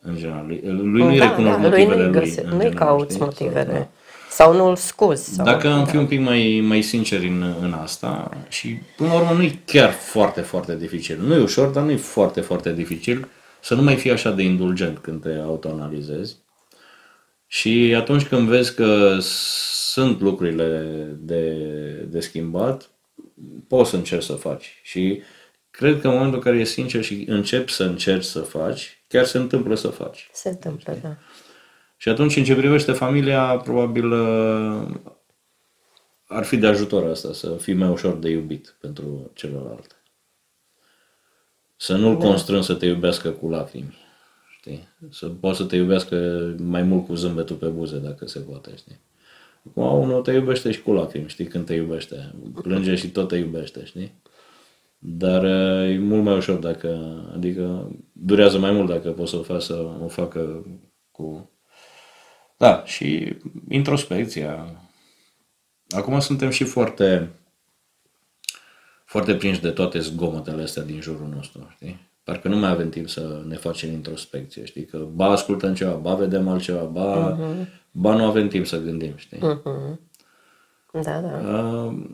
În general. Lui lui nu-i da, recunoști da, lui motivele nu-i, lui. găse, în nu-i general, cauți știi? motivele. Sau, da. Sau nu-l scuzi. Sau, Dacă am da. fi un pic mai, mai sinceri în, în asta și până la urmă nu e chiar foarte, foarte dificil. Nu e ușor, dar nu e foarte, foarte dificil să nu mai fii așa de indulgent când te autoanalizezi. Și atunci când vezi că sunt lucrurile de, de schimbat, poți să încerci să faci. Și cred că în momentul în care e sincer și începi să încerci să faci, chiar se întâmplă să faci. Se întâmplă, da. Și atunci, în ce privește familia, probabil uh, ar fi de ajutor asta, să fii mai ușor de iubit pentru celălalt. Să nu-l Da. constrâng să te iubească cu lacrimi. Știi? Să poți să te iubească mai mult cu zâmbetul pe buze, dacă se poate, știi? Acum unul te iubește și cu lacrimi, știi, când te iubește. Plânge și tot te iubește, știi? Dar uh, e mult mai ușor dacă, adică durează mai mult dacă poți să o faci să o facă cu... Da, și introspecția, acum suntem și foarte foarte prinși de toate zgomotele astea din jurul nostru, știi? Parcă nu mai avem timp să ne facem introspecție, știi? Că ba ascultăm ceva, ba vedem altceva, ba, uh-huh. ba nu avem timp să gândim, știi? Uh-huh. Da, da. Uh,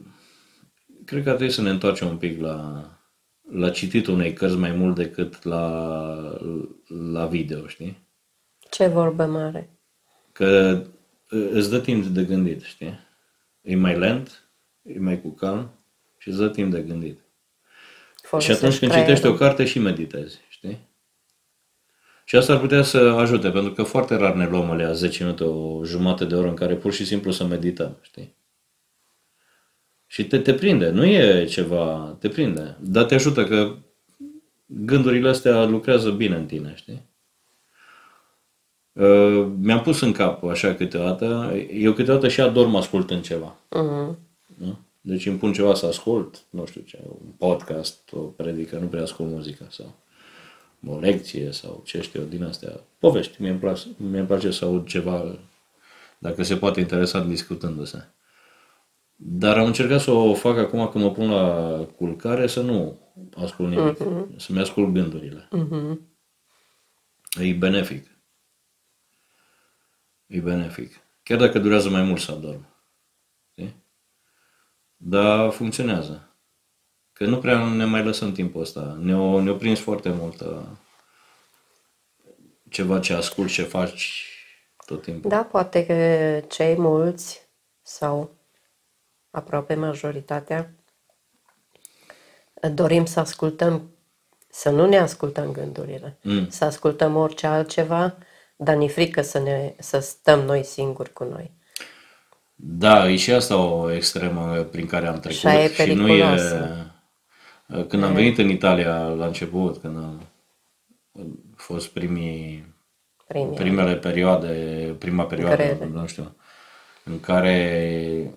cred că trebuie să ne întoarcem un pic la, la cititul unei cărți mai mult decât la, la video, știi? Ce vorbă mare. Că îți dă timp de gândit, știi? E mai lent, e mai cu calm și îți dă timp de gândit. Folosești și atunci când creierul. citești o carte și meditezi, știi? Și asta ar putea să ajute, pentru că foarte rar ne luăm alea 10 minute, o jumătate de oră în care pur și simplu să medităm, știi? Și te, te prinde, nu e ceva, te prinde, dar te ajută că gândurile astea lucrează bine în tine, știi? Uh, mi-am pus în cap așa câteodată, eu câteodată și adorm ascultând ceva. Uh-huh. Nu? Deci îmi pun ceva să ascult, nu știu ce, un podcast, o predică, nu prea ascult muzică sau o lecție sau ce știu din astea. Povești, mie îmi place, mie îmi place să aud ceva, dacă se poate interesant discutându-se. Dar am încercat să o fac acum când mă pun la culcare să nu ascult nimic, uh-huh. să-mi ascult gândurile. Uh-huh. E benefic. E benefic. Chiar dacă durează mai mult să adorm. Dar funcționează. Că nu prea ne mai lăsăm timpul ăsta. Ne-o, ne-o prins foarte mult uh, ceva ce ascult, ce faci tot timpul. Da, poate că cei mulți sau aproape majoritatea dorim să ascultăm, să nu ne ascultăm gândurile, mm. să ascultăm orice altceva, dar ni frică să, ne, să stăm noi singuri cu noi. Da, e și asta o extremă prin care am trecut. Și, și nu e... Când am venit în Italia la început, când am fost primii, Primii. primele perioade, prima perioadă, Grele. nu știu, în care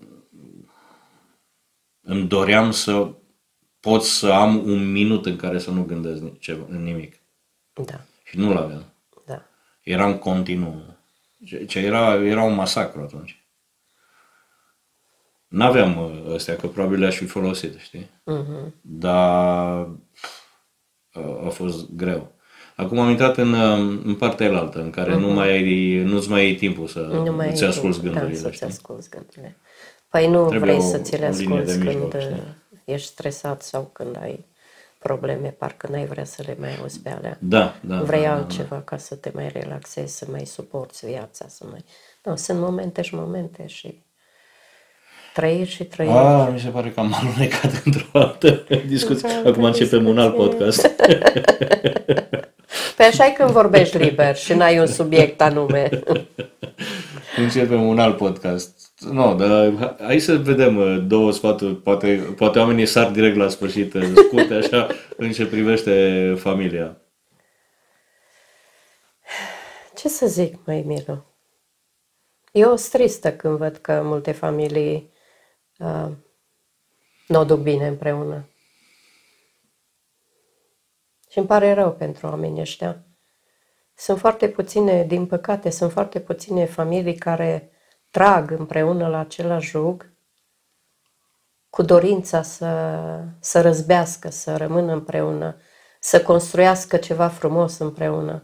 îmi doream să pot să am un minut în care să nu gândesc ceva, nimic. Da. Și nu-l aveam. Da. Era în continuu. Ce era, era un masacru atunci. N-aveam uh, astea, că probabil le-aș fi folosit, știi? Uh-huh. Dar uh, a fost greu. Acum am intrat în, uh, în partea altă, în care uh-huh. nu mai ai, nu-ți mai ai timpul să nu mai îți asculți gândurile. Da, să-ți asculți gândurile. Păi nu Trebuie vrei să ți le asculți când mijloc, ești stresat sau când ai probleme, parcă n-ai vrea să le mai auzi pe alea. Da, da. Vrei da, altceva da, da. ca să te mai relaxezi, să mai suporți viața, să mai... Nu, sunt momente și momente și Trăiri și trăiri. Ah, mi se pare că am alunecat într-o altă discuție. Acum începem un alt podcast. Păi așa când vorbești liber și n-ai un subiect anume. Începem un alt podcast. Nu, no, dar hai să vedem uh, două sfaturi. Poate, poate oamenii sar direct la sfârșit, uh, scurte așa, în ce privește familia. Ce să zic, mai Milo? Eu sunt tristă când văd că multe familii uh, nu o duc bine împreună. Și îmi pare rău pentru oamenii ăștia. Sunt foarte puține, din păcate, sunt foarte puține familii care trag împreună la același jug cu dorința să, să răzbească, să rămână împreună, să construiască ceva frumos împreună.